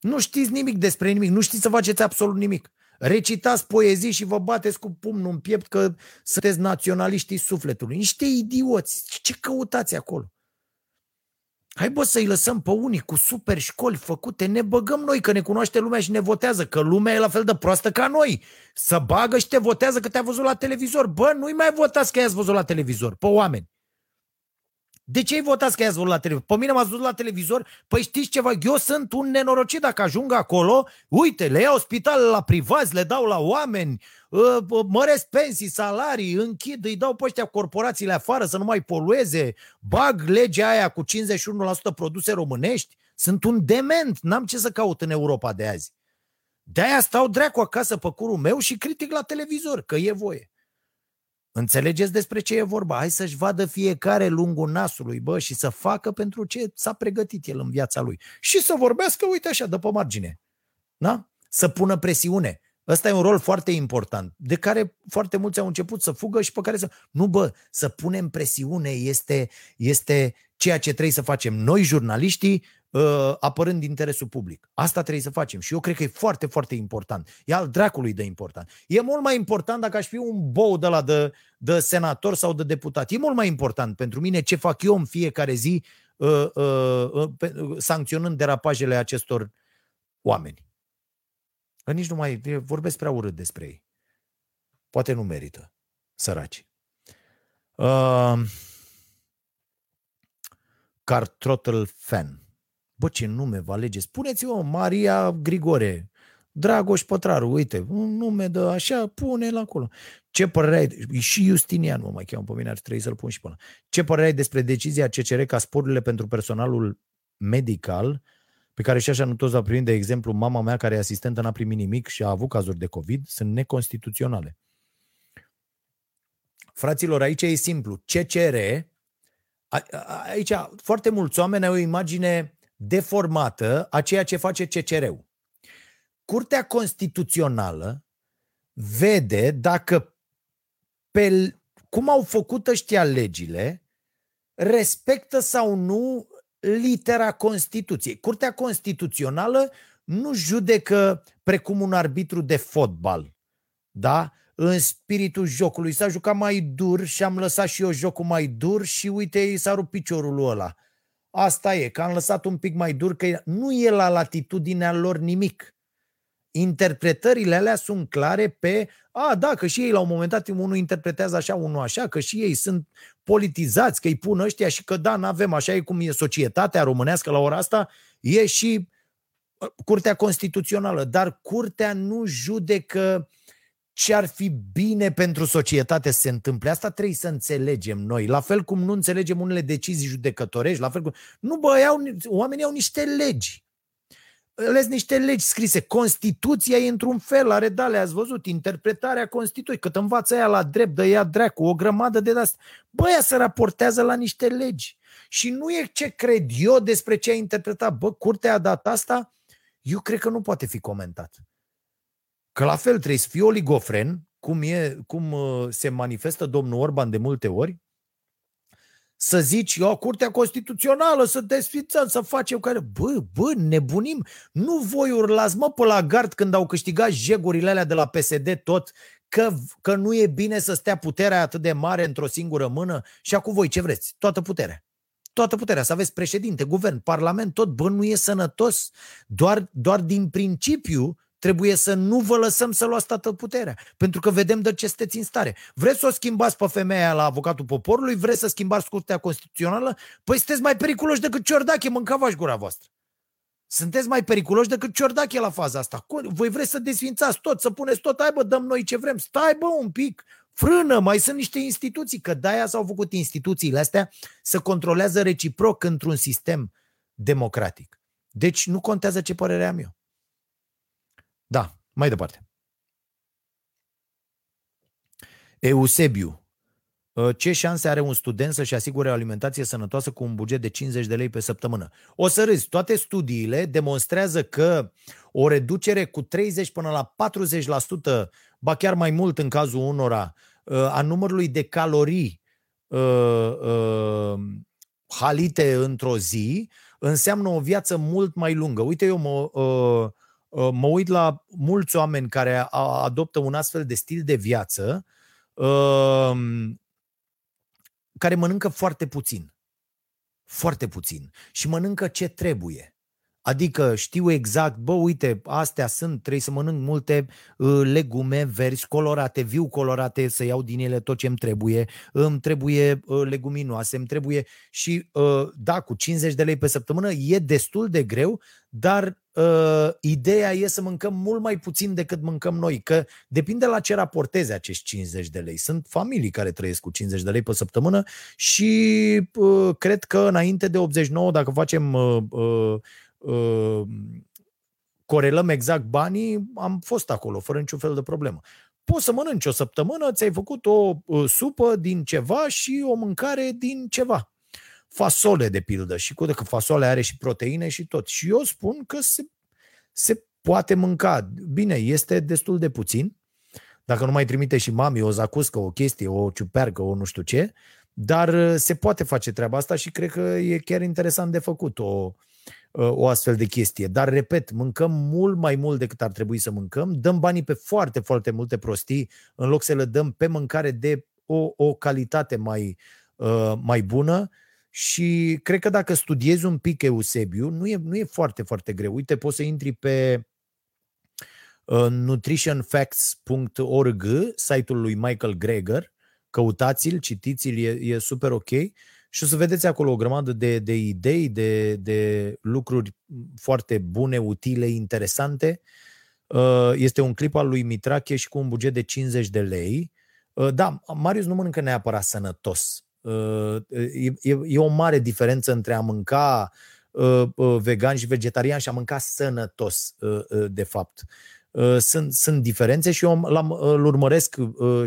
Nu știți nimic despre nimic, nu știți să faceți absolut nimic. Recitați poezii și vă bateți cu pumnul în piept că sunteți naționaliștii sufletului. Niște idioți. Ce căutați acolo? Hai bă să-i lăsăm pe unii cu super școli făcute, ne băgăm noi că ne cunoaște lumea și ne votează, că lumea e la fel de proastă ca noi. Să bagă și te votează că te-a văzut la televizor. Bă, nu-i mai votați că i-ați văzut la televizor, pe oameni. De ce ai votat că ai văzut la televizor? Pe mine m-ați văzut la televizor? Păi știți ceva, eu sunt un nenorocit dacă ajung acolo, uite, le iau spitale la privați, le dau la oameni, ă, măresc pensii, salarii, închid, îi dau pe ăștia corporațiile afară să nu mai polueze, bag legea aia cu 51% produse românești, sunt un dement, n-am ce să caut în Europa de azi. De-aia stau dracu acasă pe curul meu și critic la televizor, că e voie. Înțelegeți despre ce e vorba? Hai să-și vadă fiecare lungul nasului, bă, și să facă pentru ce s-a pregătit el în viața lui. Și să vorbească, uite așa, de pe margine. Da? Să pună presiune. Ăsta e un rol foarte important, de care foarte mulți au început să fugă și pe care să... Nu, bă, să punem presiune este, este ceea ce trebuie să facem noi, jurnaliștii, uh, apărând interesul public. Asta trebuie să facem și eu cred că e foarte, foarte important. E al dracului de important. E mult mai important dacă aș fi un bou de la de, de senator sau de deputat. E mult mai important pentru mine ce fac eu în fiecare zi uh, uh, uh, uh, sancționând derapajele acestor oameni. Că nici nu mai vorbesc prea urât despre ei. Poate nu merită. Săraci. Uh, Car Trottle Fan. Bă, ce nume vă alegeți? Spuneți-o, Maria Grigore, Dragoș Pătraru, uite, un nume de așa, pune la acolo. Ce părere ai? Și Justinian mă mai cheamă pe mine, ar trebui să-l pun și până. Ce părere ai despre decizia CCR ca sporurile pentru personalul medical, pe care și așa nu toți va primi, de exemplu, mama mea care e asistentă n-a primit nimic și a avut cazuri de COVID, sunt neconstituționale. Fraților, aici e simplu. CCR, aici foarte mulți oameni au o imagine deformată a ceea ce face CCR-ul. Curtea Constituțională vede dacă pe cum au făcut ăștia legile, respectă sau nu litera Constituției. Curtea Constituțională nu judecă precum un arbitru de fotbal, da? în spiritul jocului. S-a jucat mai dur și am lăsat și eu jocul mai dur și uite, i s-a rupt piciorul ăla. Asta e, că am lăsat un pic mai dur, că nu e la latitudinea lor nimic. Interpretările alea sunt clare pe, a, da, că și ei la un moment dat unul interpretează așa, unul așa, că și ei sunt politizați, că îi pun ăștia și că da, nu avem așa e cum e societatea românească la ora asta, e și uh, Curtea Constituțională, dar Curtea nu judecă ce ar fi bine pentru societate să se întâmple. Asta trebuie să înțelegem noi. La fel cum nu înțelegem unele decizii judecătorești, la fel cum... Nu, bă, iau, oamenii au niște legi. Ales niște legi scrise. Constituția e într-un fel, are dale, ați văzut, interpretarea Constituției, cât învață ea la drept, de ea dracu, o grămadă de asta. Bă, ea se raportează la niște legi. Și nu e ce cred eu despre ce a interpretat. Bă, curtea a dat asta, eu cred că nu poate fi comentat. Că la fel trebuie să fii oligofren, cum, e, cum uh, se manifestă domnul Orban de multe ori, să zici, eu, Curtea Constituțională, să desfințăm, să facem care... Bă, bă, nebunim. Nu voi urlați, mă, pe la gard când au câștigat jegurile alea de la PSD tot, că, că nu e bine să stea puterea atât de mare într-o singură mână și acum voi ce vreți? Toată puterea. Toată puterea, să aveți președinte, guvern, parlament, tot, bă, nu e sănătos. Doar, doar din principiu trebuie să nu vă lăsăm să luați toată puterea, pentru că vedem de ce sunteți în stare. Vreți să o schimbați pe femeia la avocatul poporului, vreți să schimbați Curtea Constituțională? Păi sunteți mai periculoși decât Ciordache, mâncava gura voastră. Sunteți mai periculoși decât Ciordache la faza asta. Voi vreți să desfințați tot, să puneți tot, hai bă, dăm noi ce vrem. Stai bă un pic, frână, mai sunt niște instituții, că de-aia s-au făcut instituțiile astea să controlează reciproc într-un sistem democratic. Deci nu contează ce părere am eu. Da, mai departe. Eusebiu. Ă, ce șanse are un student să-și asigure o alimentație sănătoasă cu un buget de 50 de lei pe săptămână? O să râzi, toate studiile demonstrează că o reducere cu 30 până la 40%, ba chiar mai mult în cazul unora, ă, a numărului de calorii ă, halite într-o zi, înseamnă o viață mult mai lungă. Uite, eu mă, Uh, mă uit la mulți oameni care adoptă un astfel de stil de viață um, care mănâncă foarte puțin. Foarte puțin. Și mănâncă ce trebuie. Adică știu exact, bă, uite, astea sunt, trebuie să mănânc multe uh, legume verzi, colorate, viu colorate, să iau din ele tot ce îmi trebuie, îmi trebuie uh, leguminoase, îmi trebuie și, uh, da, cu 50 de lei pe săptămână e destul de greu, dar uh, ideea e să mâncăm mult mai puțin decât mâncăm noi, că depinde la ce raporteze acești 50 de lei. Sunt familii care trăiesc cu 50 de lei pe săptămână și uh, cred că înainte de 89, dacă facem uh, uh, uh, corelăm exact banii, am fost acolo, fără niciun fel de problemă. Poți să mănânci o săptămână, ți-ai făcut o uh, supă din ceva și o mâncare din ceva fasole, de pildă, și cu că fasole are și proteine și tot. Și eu spun că se, se poate mânca. Bine, este destul de puțin, dacă nu mai trimite și mami o zacuscă, o chestie, o ciupercă, o nu știu ce, dar uh, se poate face treaba asta și cred că e chiar interesant de făcut. O, o astfel de chestie. Dar, repet, mâncăm mult mai mult decât ar trebui să mâncăm, dăm banii pe foarte, foarte multe prostii, în loc să le dăm pe mâncare de o, o calitate mai, uh, mai bună și cred că dacă studiezi un pic Eusebiu, nu e, nu e foarte, foarte greu. Uite, poți să intri pe uh, nutritionfacts.org, site-ul lui Michael Greger, căutați-l, citiți-l, e, e super ok și o să vedeți acolo o grămadă de, de idei, de, de lucruri foarte bune, utile, interesante. Uh, este un clip al lui Mitrache și cu un buget de 50 de lei. Uh, da, Marius nu mănâncă neapărat sănătos. Uh, e, e o mare diferență între a mânca vegan și vegetarian și a mânca sănătos, de fapt. Sunt, sunt diferențe și eu l-am, îl urmăresc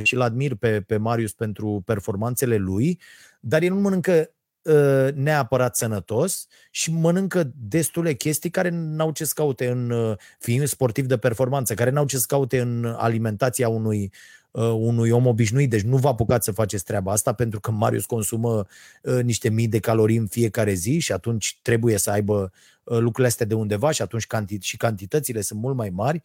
și îl admir pe, pe Marius pentru performanțele lui dar el nu mănâncă uh, neapărat sănătos și mănâncă destule chestii care n-au ce să caute în, uh, fiind sportiv de performanță, care n-au ce să caute în alimentația unui, uh, unui om obișnuit. Deci nu vă apucați să faceți treaba asta pentru că Marius consumă niște mii de calorii în fiecare zi și atunci trebuie să aibă lucrurile astea de undeva și atunci canti- și cantitățile sunt mult mai mari.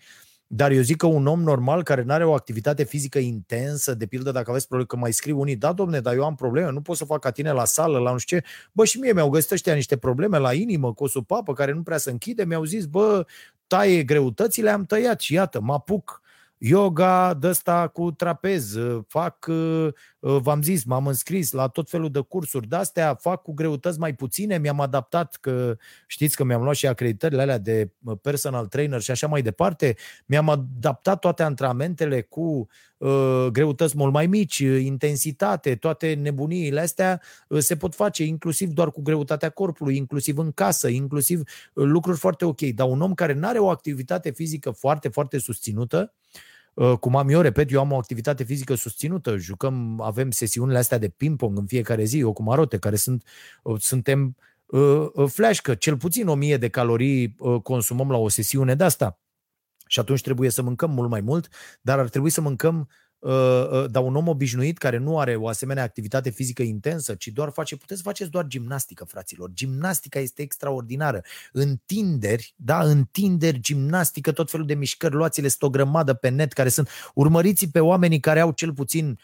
Dar eu zic că un om normal care nu are o activitate fizică intensă, de pildă dacă aveți probleme, că mai scriu unii, da, domne, dar eu am probleme, nu pot să fac ca tine la sală, la nu știu ce. Bă, și mie mi-au găsit ăștia niște probleme la inimă, cu o supapă care nu prea se închide, mi-au zis, bă, taie greutățile, am tăiat și iată, mă apuc yoga de ăsta cu trapez, uh, fac, uh, uh, v-am zis, m-am înscris la tot felul de cursuri de-astea, fac cu greutăți mai puține, mi-am adaptat, că știți că mi-am luat și acreditările alea de personal trainer și așa mai departe, mi-am adaptat toate antrenamentele cu uh, greutăți mult mai mici, intensitate, toate nebuniile astea uh, se pot face inclusiv doar cu greutatea corpului, inclusiv în casă, inclusiv uh, lucruri foarte ok. Dar un om care nu are o activitate fizică foarte, foarte susținută, Uh, cum am eu, repet, eu am o activitate fizică susținută, jucăm, avem sesiunile astea de ping-pong în fiecare zi, eu cu Marote, care sunt, uh, suntem uh, flash, că cel puțin 1000 de calorii consumăm la o sesiune de asta. Și atunci trebuie să mâncăm mult mai mult, dar ar trebui să mâncăm Uh, uh, dar un om obișnuit care nu are o asemenea activitate fizică intensă, ci doar face, puteți să faceți doar gimnastică, fraților. Gimnastica este extraordinară. Întinderi, da, întinderi, gimnastică, tot felul de mișcări, luați-le, o grămadă pe net care sunt, urmăriți pe oamenii care au cel puțin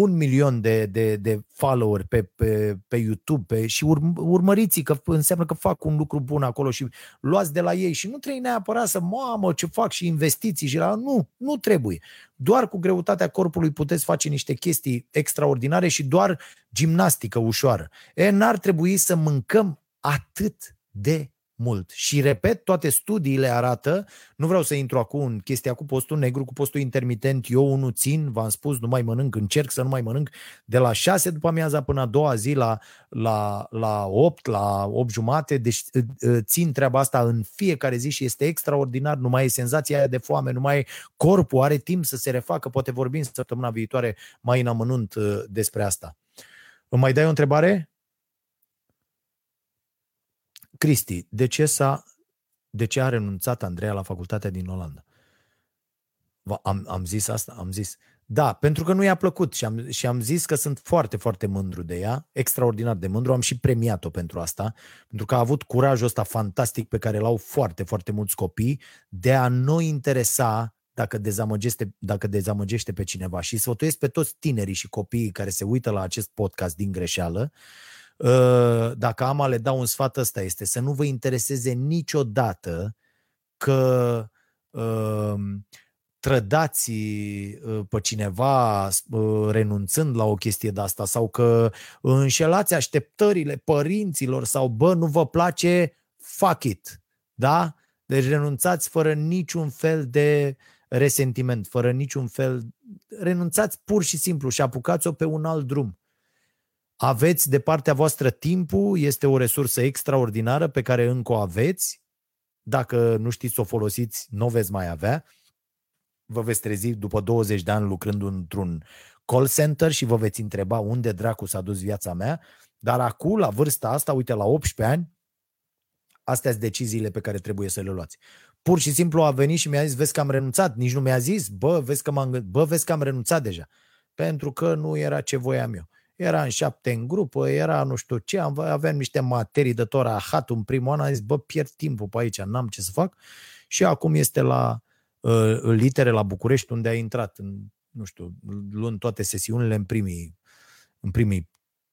un milion de, de, de follower pe, pe, pe YouTube pe, și ur, urmăriți că înseamnă că fac un lucru bun acolo și luați de la ei și nu trebuie neapărat să, mamă, ce fac și investiții și la... Nu, nu trebuie. Doar cu greutatea corpului puteți face niște chestii extraordinare și doar gimnastică ușoară. E, n-ar trebui să mâncăm atât de mult. Și repet, toate studiile arată, nu vreau să intru acum în chestia cu postul negru, cu postul intermitent, eu unul țin, v-am spus, nu mai mănânc, încerc să nu mai mănânc, de la 6 după amiaza până a doua zi la, la, la 8, la 8 jumate, deci țin treaba asta în fiecare zi și este extraordinar, nu mai e senzația aia de foame, nu mai e corpul, are timp să se refacă, poate vorbim săptămâna viitoare mai în amănunt despre asta. Îmi mai dai o întrebare? Cristi, de ce, s-a, de ce a renunțat Andreea la facultatea din Olanda? Am, am zis asta? Am zis. Da, pentru că nu i-a plăcut și am, și am zis că sunt foarte, foarte mândru de ea, extraordinar de mândru, am și premiat-o pentru asta, pentru că a avut curajul ăsta fantastic pe care l-au foarte, foarte mulți copii de a nu interesa dacă dezamăgește, dacă dezamăgește pe cineva. Și sfătuiesc pe toți tinerii și copiii care se uită la acest podcast din greșeală, Ă, dacă am a le dau un sfat ăsta este să nu vă intereseze niciodată că uh, trădați ă, pe cineva renunțând la o chestie de asta sau că înșelați așteptările părinților sau bă, nu vă place, fuck it. Da? Deci renunțați fără niciun fel de resentiment, fără niciun fel, renunțați pur și simplu și apucați-o pe un alt drum. Aveți de partea voastră timpul, este o resursă extraordinară pe care încă o aveți. Dacă nu știți să o folosiți, nu o veți mai avea. Vă veți trezi după 20 de ani lucrând într-un call center și vă veți întreba unde dracu s-a dus viața mea. Dar acum, la vârsta asta, uite, la 18 ani, astea sunt deciziile pe care trebuie să le luați. Pur și simplu a venit și mi-a zis, vezi că am renunțat. Nici nu mi-a zis, bă, vezi că, m-am, bă, vezi că am renunțat deja. Pentru că nu era ce voiam eu. Era în șapte în grupă, era nu știu ce, aveam niște materii de tot rahat în primul an, am zis, bă, pierd timpul pe aici, n-am ce să fac. Și acum este la uh, litere la București, unde a intrat, în, nu știu, luând toate sesiunile în primii, în primii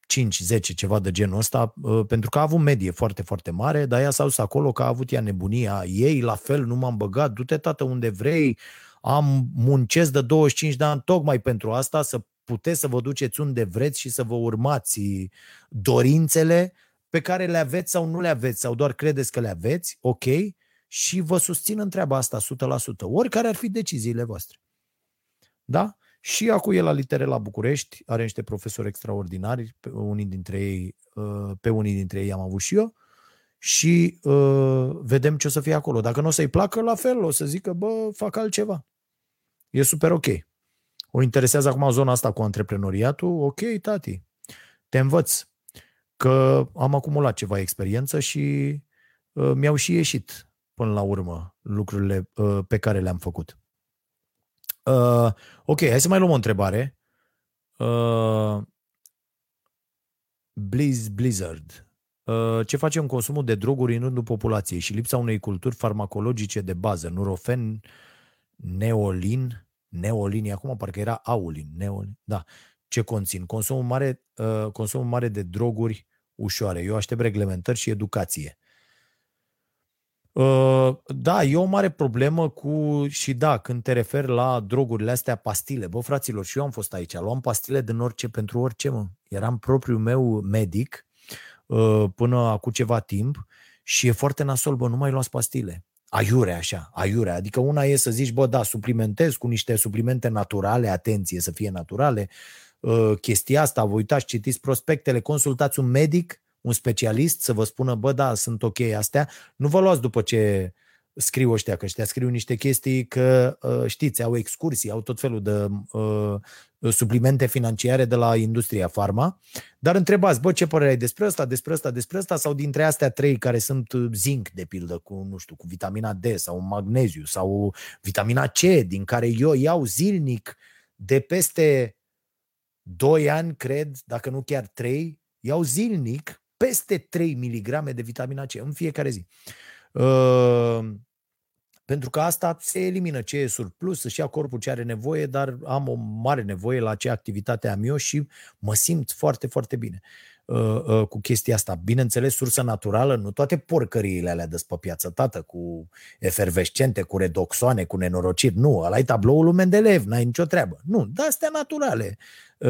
5, 10, ceva de genul ăsta, uh, pentru că a avut medie foarte, foarte mare, dar ea s-a dus acolo că a avut ea nebunia ei, la fel, nu m-am băgat, du-te tată unde vrei, am muncesc de 25 de ani tocmai pentru asta, să puteți să vă duceți unde vreți și să vă urmați dorințele pe care le aveți sau nu le aveți, sau doar credeți că le aveți, ok, și vă susțin în treaba asta 100%, oricare ar fi deciziile voastre. Da? Și acum e la litere la București, are niște profesori extraordinari, pe unii dintre ei, uh, pe unii dintre ei am avut și eu, și uh, vedem ce o să fie acolo. Dacă nu o să-i placă, la fel, o să zică, bă, fac altceva. E super ok. O interesează acum zona asta cu antreprenoriatul, ok, tati, te învăț că am acumulat ceva experiență și uh, mi-au și ieșit până la urmă lucrurile uh, pe care le-am făcut. Uh, ok, hai să mai luăm o întrebare. Uh, Blizz Blizzard. Uh, ce facem consumul de droguri în rândul populației și lipsa unei culturi farmacologice de bază? Nurofen, neolin, neolin, acum parcă era aulin, neolin, da. Ce conțin? Consumul mare, uh, consumul mare de droguri ușoare. Eu aștept reglementări și educație. Uh, da, e o mare problemă cu, și da, când te referi la drogurile astea, pastile. Bă, fraților, și eu am fost aici, luam pastile din orice, pentru orice, mă. Eram propriul meu medic uh, până acum ceva timp și e foarte nasol, bă, nu mai luați pastile. Aiure, așa, aiure. Adică una e să zici, bă, da, suplimentez cu niște suplimente naturale, atenție, să fie naturale. Uh, chestia asta, vă uitați, citiți prospectele, consultați un medic un specialist să vă spună, bă, da, sunt ok astea, nu vă luați după ce scriu ăștia, că ăștia scriu niște chestii că, uh, știți, au excursii, au tot felul de uh, suplimente financiare de la industria farma, dar întrebați, bă, ce părere ai despre asta, despre asta, despre asta, sau dintre astea trei care sunt zinc, de pildă, cu, nu știu, cu vitamina D sau magneziu sau vitamina C, din care eu iau zilnic de peste 2 ani, cred, dacă nu chiar 3, iau zilnic peste 3 mg de vitamina C în fiecare zi. Uh, pentru că asta se elimină ce e surplus, să-și ia corpul ce are nevoie, dar am o mare nevoie la ce activitate am eu și mă simt foarte, foarte bine uh, uh, cu chestia asta. Bineînțeles, sursă naturală, nu toate porcăriile alea de pe piață, tată, cu efervescente, cu redoxoane, cu nenorociri. Nu, ăla e tabloul lui Mendeleev, n-ai nicio treabă. Nu, de astea naturale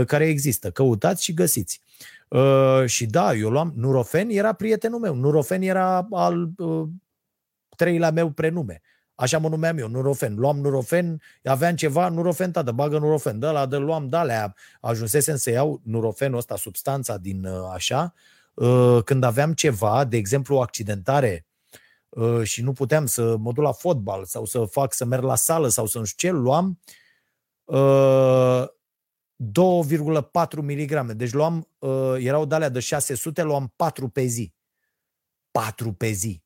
care există. Căutați și găsiți. Uh, și da, eu luam, Nurofen era prietenul meu, Nurofen era al uh, treilea meu prenume. Așa mă numeam eu, Nurofen. Luam Nurofen, aveam ceva, Nurofen, tată, bagă Nurofen. De la de luam de alea, ajunsesem să iau Nurofenul ăsta, substanța din uh, așa, uh, când aveam ceva, de exemplu o accidentare uh, și nu puteam să mă duc la fotbal sau să fac, să merg la sală sau să nu știu ce, luam uh, 2,4 mg. Deci luam, uh, erau de de 600, luam 4 pe zi. 4 pe zi.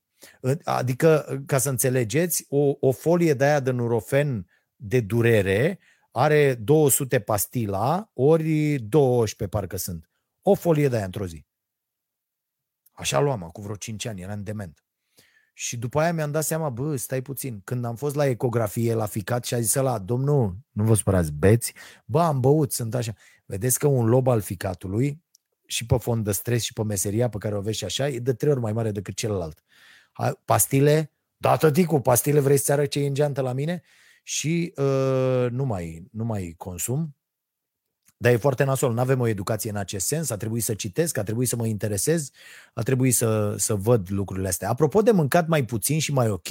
Adică, ca să înțelegeți, o, o folie de aia de nurofen de durere are 200 pastila, ori 12 parcă sunt. O folie de aia într-o zi. Așa luam, cu vreo 5 ani, eram dement. Și după aia mi-am dat seama, bă, stai puțin, când am fost la ecografie, la ficat și a zis la domnul, nu vă spărați, beți? Bă, am băut, sunt așa. Vedeți că un lob al ficatului, și pe fond de stres și pe meseria pe care o vezi și așa, e de trei ori mai mare decât celălalt. Pastile, da, tăticu, pastile vrei să arăt ce e în geantă la mine? Și uh, nu, mai, nu mai consum. Dar e foarte nasol, nu avem o educație în acest sens, a trebuit să citesc, a trebuit să mă interesez, a trebuit să, să văd lucrurile astea. Apropo de mâncat mai puțin și mai ok,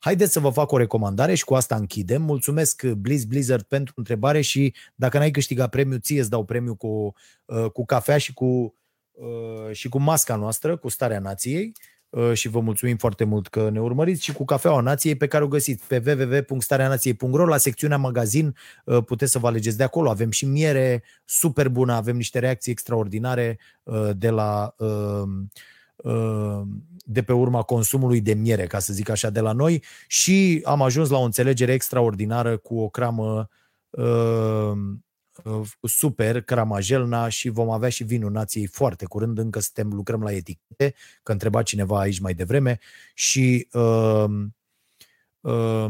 haideți să vă fac o recomandare și cu asta închidem. Mulțumesc Blizz Blizzard pentru întrebare și dacă n-ai câștigat premiu, ție îți dau premiu cu, uh, cu cafea și cu, uh, și cu masca noastră, cu starea nației. Uh, și vă mulțumim foarte mult că ne urmăriți și cu Cafeaua Nației pe care o găsiți pe www.stareanației.ro la secțiunea magazin uh, puteți să vă alegeți de acolo. Avem și miere super bună, avem niște reacții extraordinare uh, de la de pe urma consumului de miere, ca să zic așa, de la noi și am ajuns la o înțelegere extraordinară cu o cramă uh, super, Cramajelna și vom avea și vinul nației foarte curând, încă suntem, lucrăm la etichete, că întreba cineva aici mai devreme și uh, uh,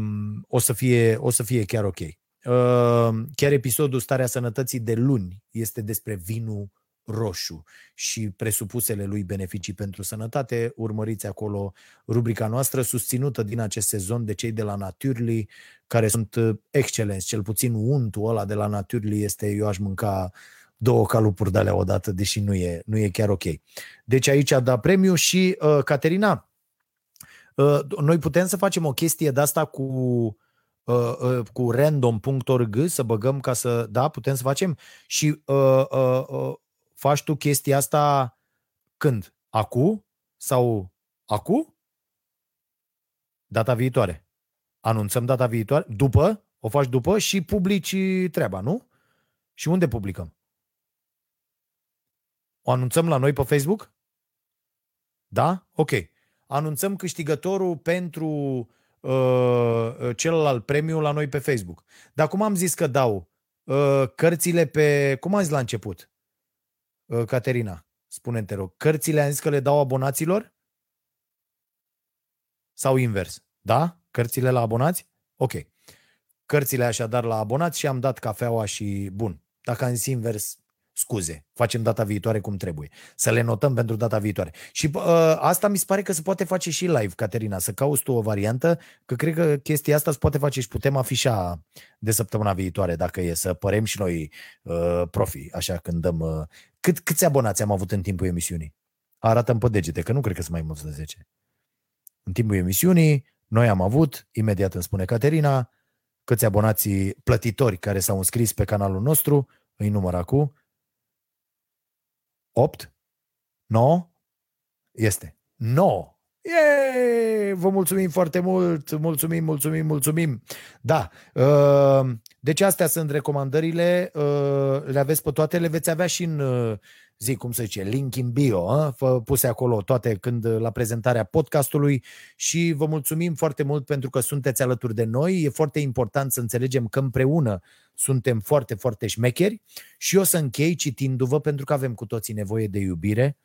o, să fie, o să fie chiar ok. Uh, chiar episodul Starea Sănătății de luni este despre vinul roșu și presupusele lui beneficii pentru sănătate. Urmăriți acolo rubrica noastră susținută din acest sezon de cei de la Naturely, care sunt uh, excelenți. Cel puțin untul ăla de la Naturely este, eu aș mânca două calupuri de alea odată, deși nu e, nu e chiar ok. Deci aici a dat premiu și uh, Caterina, uh, noi putem să facem o chestie de asta cu uh, uh, cu random.org să băgăm ca să, da, putem să facem și uh, uh, uh, faci tu chestia asta când? Acu? Sau acu? Data viitoare. Anunțăm data viitoare? După? O faci după și publici treaba, nu? Și unde publicăm? O anunțăm la noi pe Facebook? Da? Ok. Anunțăm câștigătorul pentru uh, celălalt premiu la noi pe Facebook. Dar cum am zis că dau? Uh, cărțile pe... Cum am zis la început? Uh, Caterina, spune te rog, cărțile am zis că le dau abonaților? Sau invers? Da? Cărțile la abonați? Ok. Cărțile așadar la abonați și am dat cafeaua și bun. Dacă am zis invers, scuze, facem data viitoare cum trebuie. Să le notăm pentru data viitoare. Și uh, asta mi se pare că se poate face și live, Caterina, să cauți tu o variantă, că cred că chestia asta se poate face și putem afișa de săptămâna viitoare, dacă e să părem și noi uh, profi, așa când dăm... Uh, cât, câți abonați am avut în timpul emisiunii? Arată pe degete, că nu cred că sunt mai mulți de 10. În timpul emisiunii, noi am avut, imediat îmi spune Caterina, câți abonații plătitori care s-au înscris pe canalul nostru, îi număr acum, 8? 9? Este. 9. Yay! Vă mulțumim foarte mult, mulțumim, mulțumim, mulțumim. Da, uh, deci astea sunt recomandările, uh, le aveți pe toate, le veți avea și în, uh, zi cum se zice, link in bio, puse acolo toate când la prezentarea podcastului și vă mulțumim foarte mult pentru că sunteți alături de noi. E foarte important să înțelegem că împreună suntem foarte, foarte șmecheri și o să închei citindu-vă pentru că avem cu toții nevoie de iubire,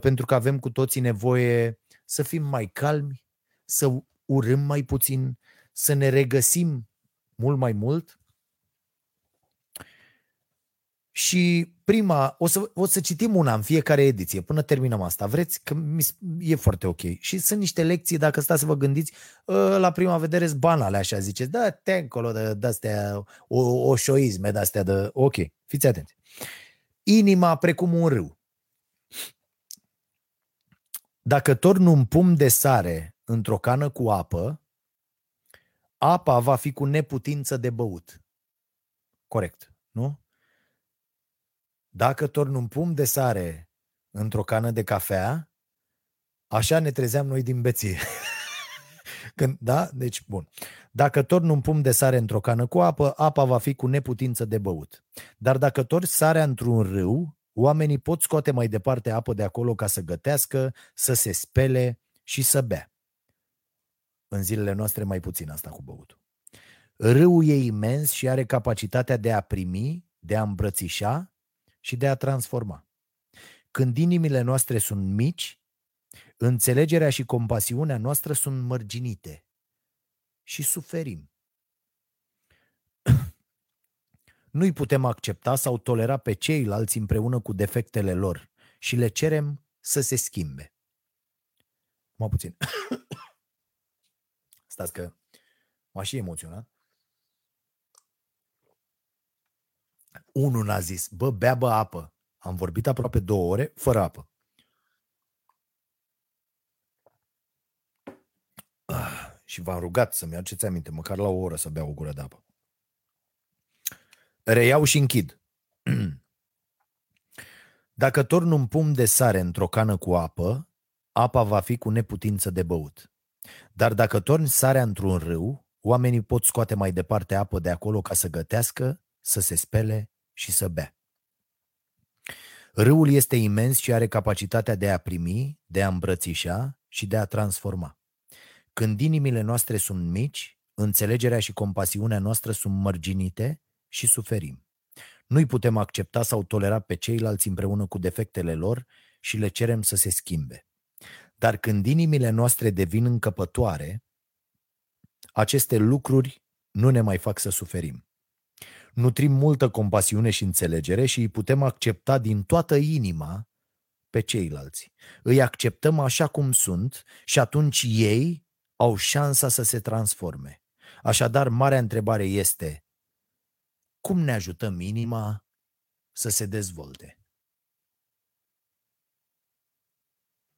pentru că avem cu toții nevoie să fim mai calmi, să urâm mai puțin, să ne regăsim mult mai mult. Și prima, o să, o să citim una în fiecare ediție până terminăm asta. Vreți? Că e foarte ok. Și sunt niște lecții, dacă stați să vă gândiți, ă, la prima vedere sunt banale, așa ziceți. Da, te încolo de, de astea, o, o șoisme de astea de... Ok, fiți atenți. Inima precum un râu. Dacă torn un pum de sare într-o cană cu apă, apa va fi cu neputință de băut. Corect, nu? Dacă torn un pum de sare într-o cană de cafea, așa ne trezeam noi din beție. Când, da? Deci, bun. Dacă torn un pum de sare într-o cană cu apă, apa va fi cu neputință de băut. Dar dacă torni sarea într-un râu, oamenii pot scoate mai departe apă de acolo ca să gătească, să se spele și să bea. În zilele noastre mai puțin asta cu băutul. Râul e imens și are capacitatea de a primi, de a îmbrățișa și de a transforma. Când inimile noastre sunt mici, înțelegerea și compasiunea noastră sunt mărginite și suferim. Nu-i putem accepta sau tolera pe ceilalți împreună cu defectele lor și le cerem să se schimbe. Mai puțin. Stați că m-aș și emoționat. Unul n-a zis, bă, bea bă apă. Am vorbit aproape două ore fără apă. Ah, și v-am rugat să-mi aduceți aminte, măcar la o oră să beau o gură de apă. Reiau și închid. Dacă torn un pum de sare într-o cană cu apă, apa va fi cu neputință de băut. Dar dacă torni sarea într-un râu, oamenii pot scoate mai departe apă de acolo ca să gătească, să se spele și să bea. Râul este imens și are capacitatea de a primi, de a îmbrățișa și de a transforma. Când inimile noastre sunt mici, înțelegerea și compasiunea noastră sunt mărginite și suferim. Nu-i putem accepta sau tolera pe ceilalți împreună cu defectele lor și le cerem să se schimbe. Dar când inimile noastre devin încăpătoare, aceste lucruri nu ne mai fac să suferim. Nutrim multă compasiune și înțelegere și îi putem accepta din toată inima pe ceilalți. Îi acceptăm așa cum sunt și atunci ei au șansa să se transforme. Așadar, marea întrebare este, cum ne ajutăm inima să se dezvolte?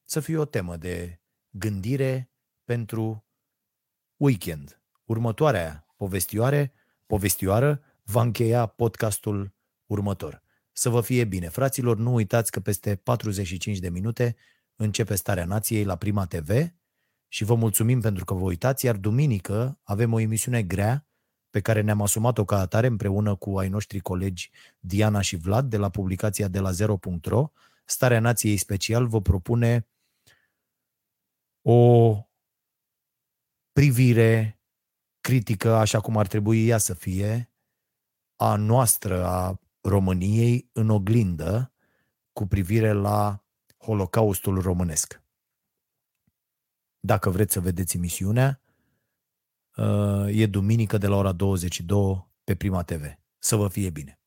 Să fie o temă de gândire pentru weekend. Următoarea povestioare, povestioară va încheia podcastul următor. Să vă fie bine. Fraților, nu uitați că peste 45 de minute începe Starea Nației la Prima TV și vă mulțumim pentru că vă uitați, iar duminică avem o emisiune grea pe care ne-am asumat-o ca atare împreună cu ai noștri colegi Diana și Vlad de la publicația de la 0.ro. Starea Nației special vă propune o privire critică, așa cum ar trebui ea să fie, a noastră, a României în oglindă cu privire la Holocaustul românesc. Dacă vreți să vedeți emisiunea, uh, e duminică de la ora 22 pe Prima TV. Să vă fie bine!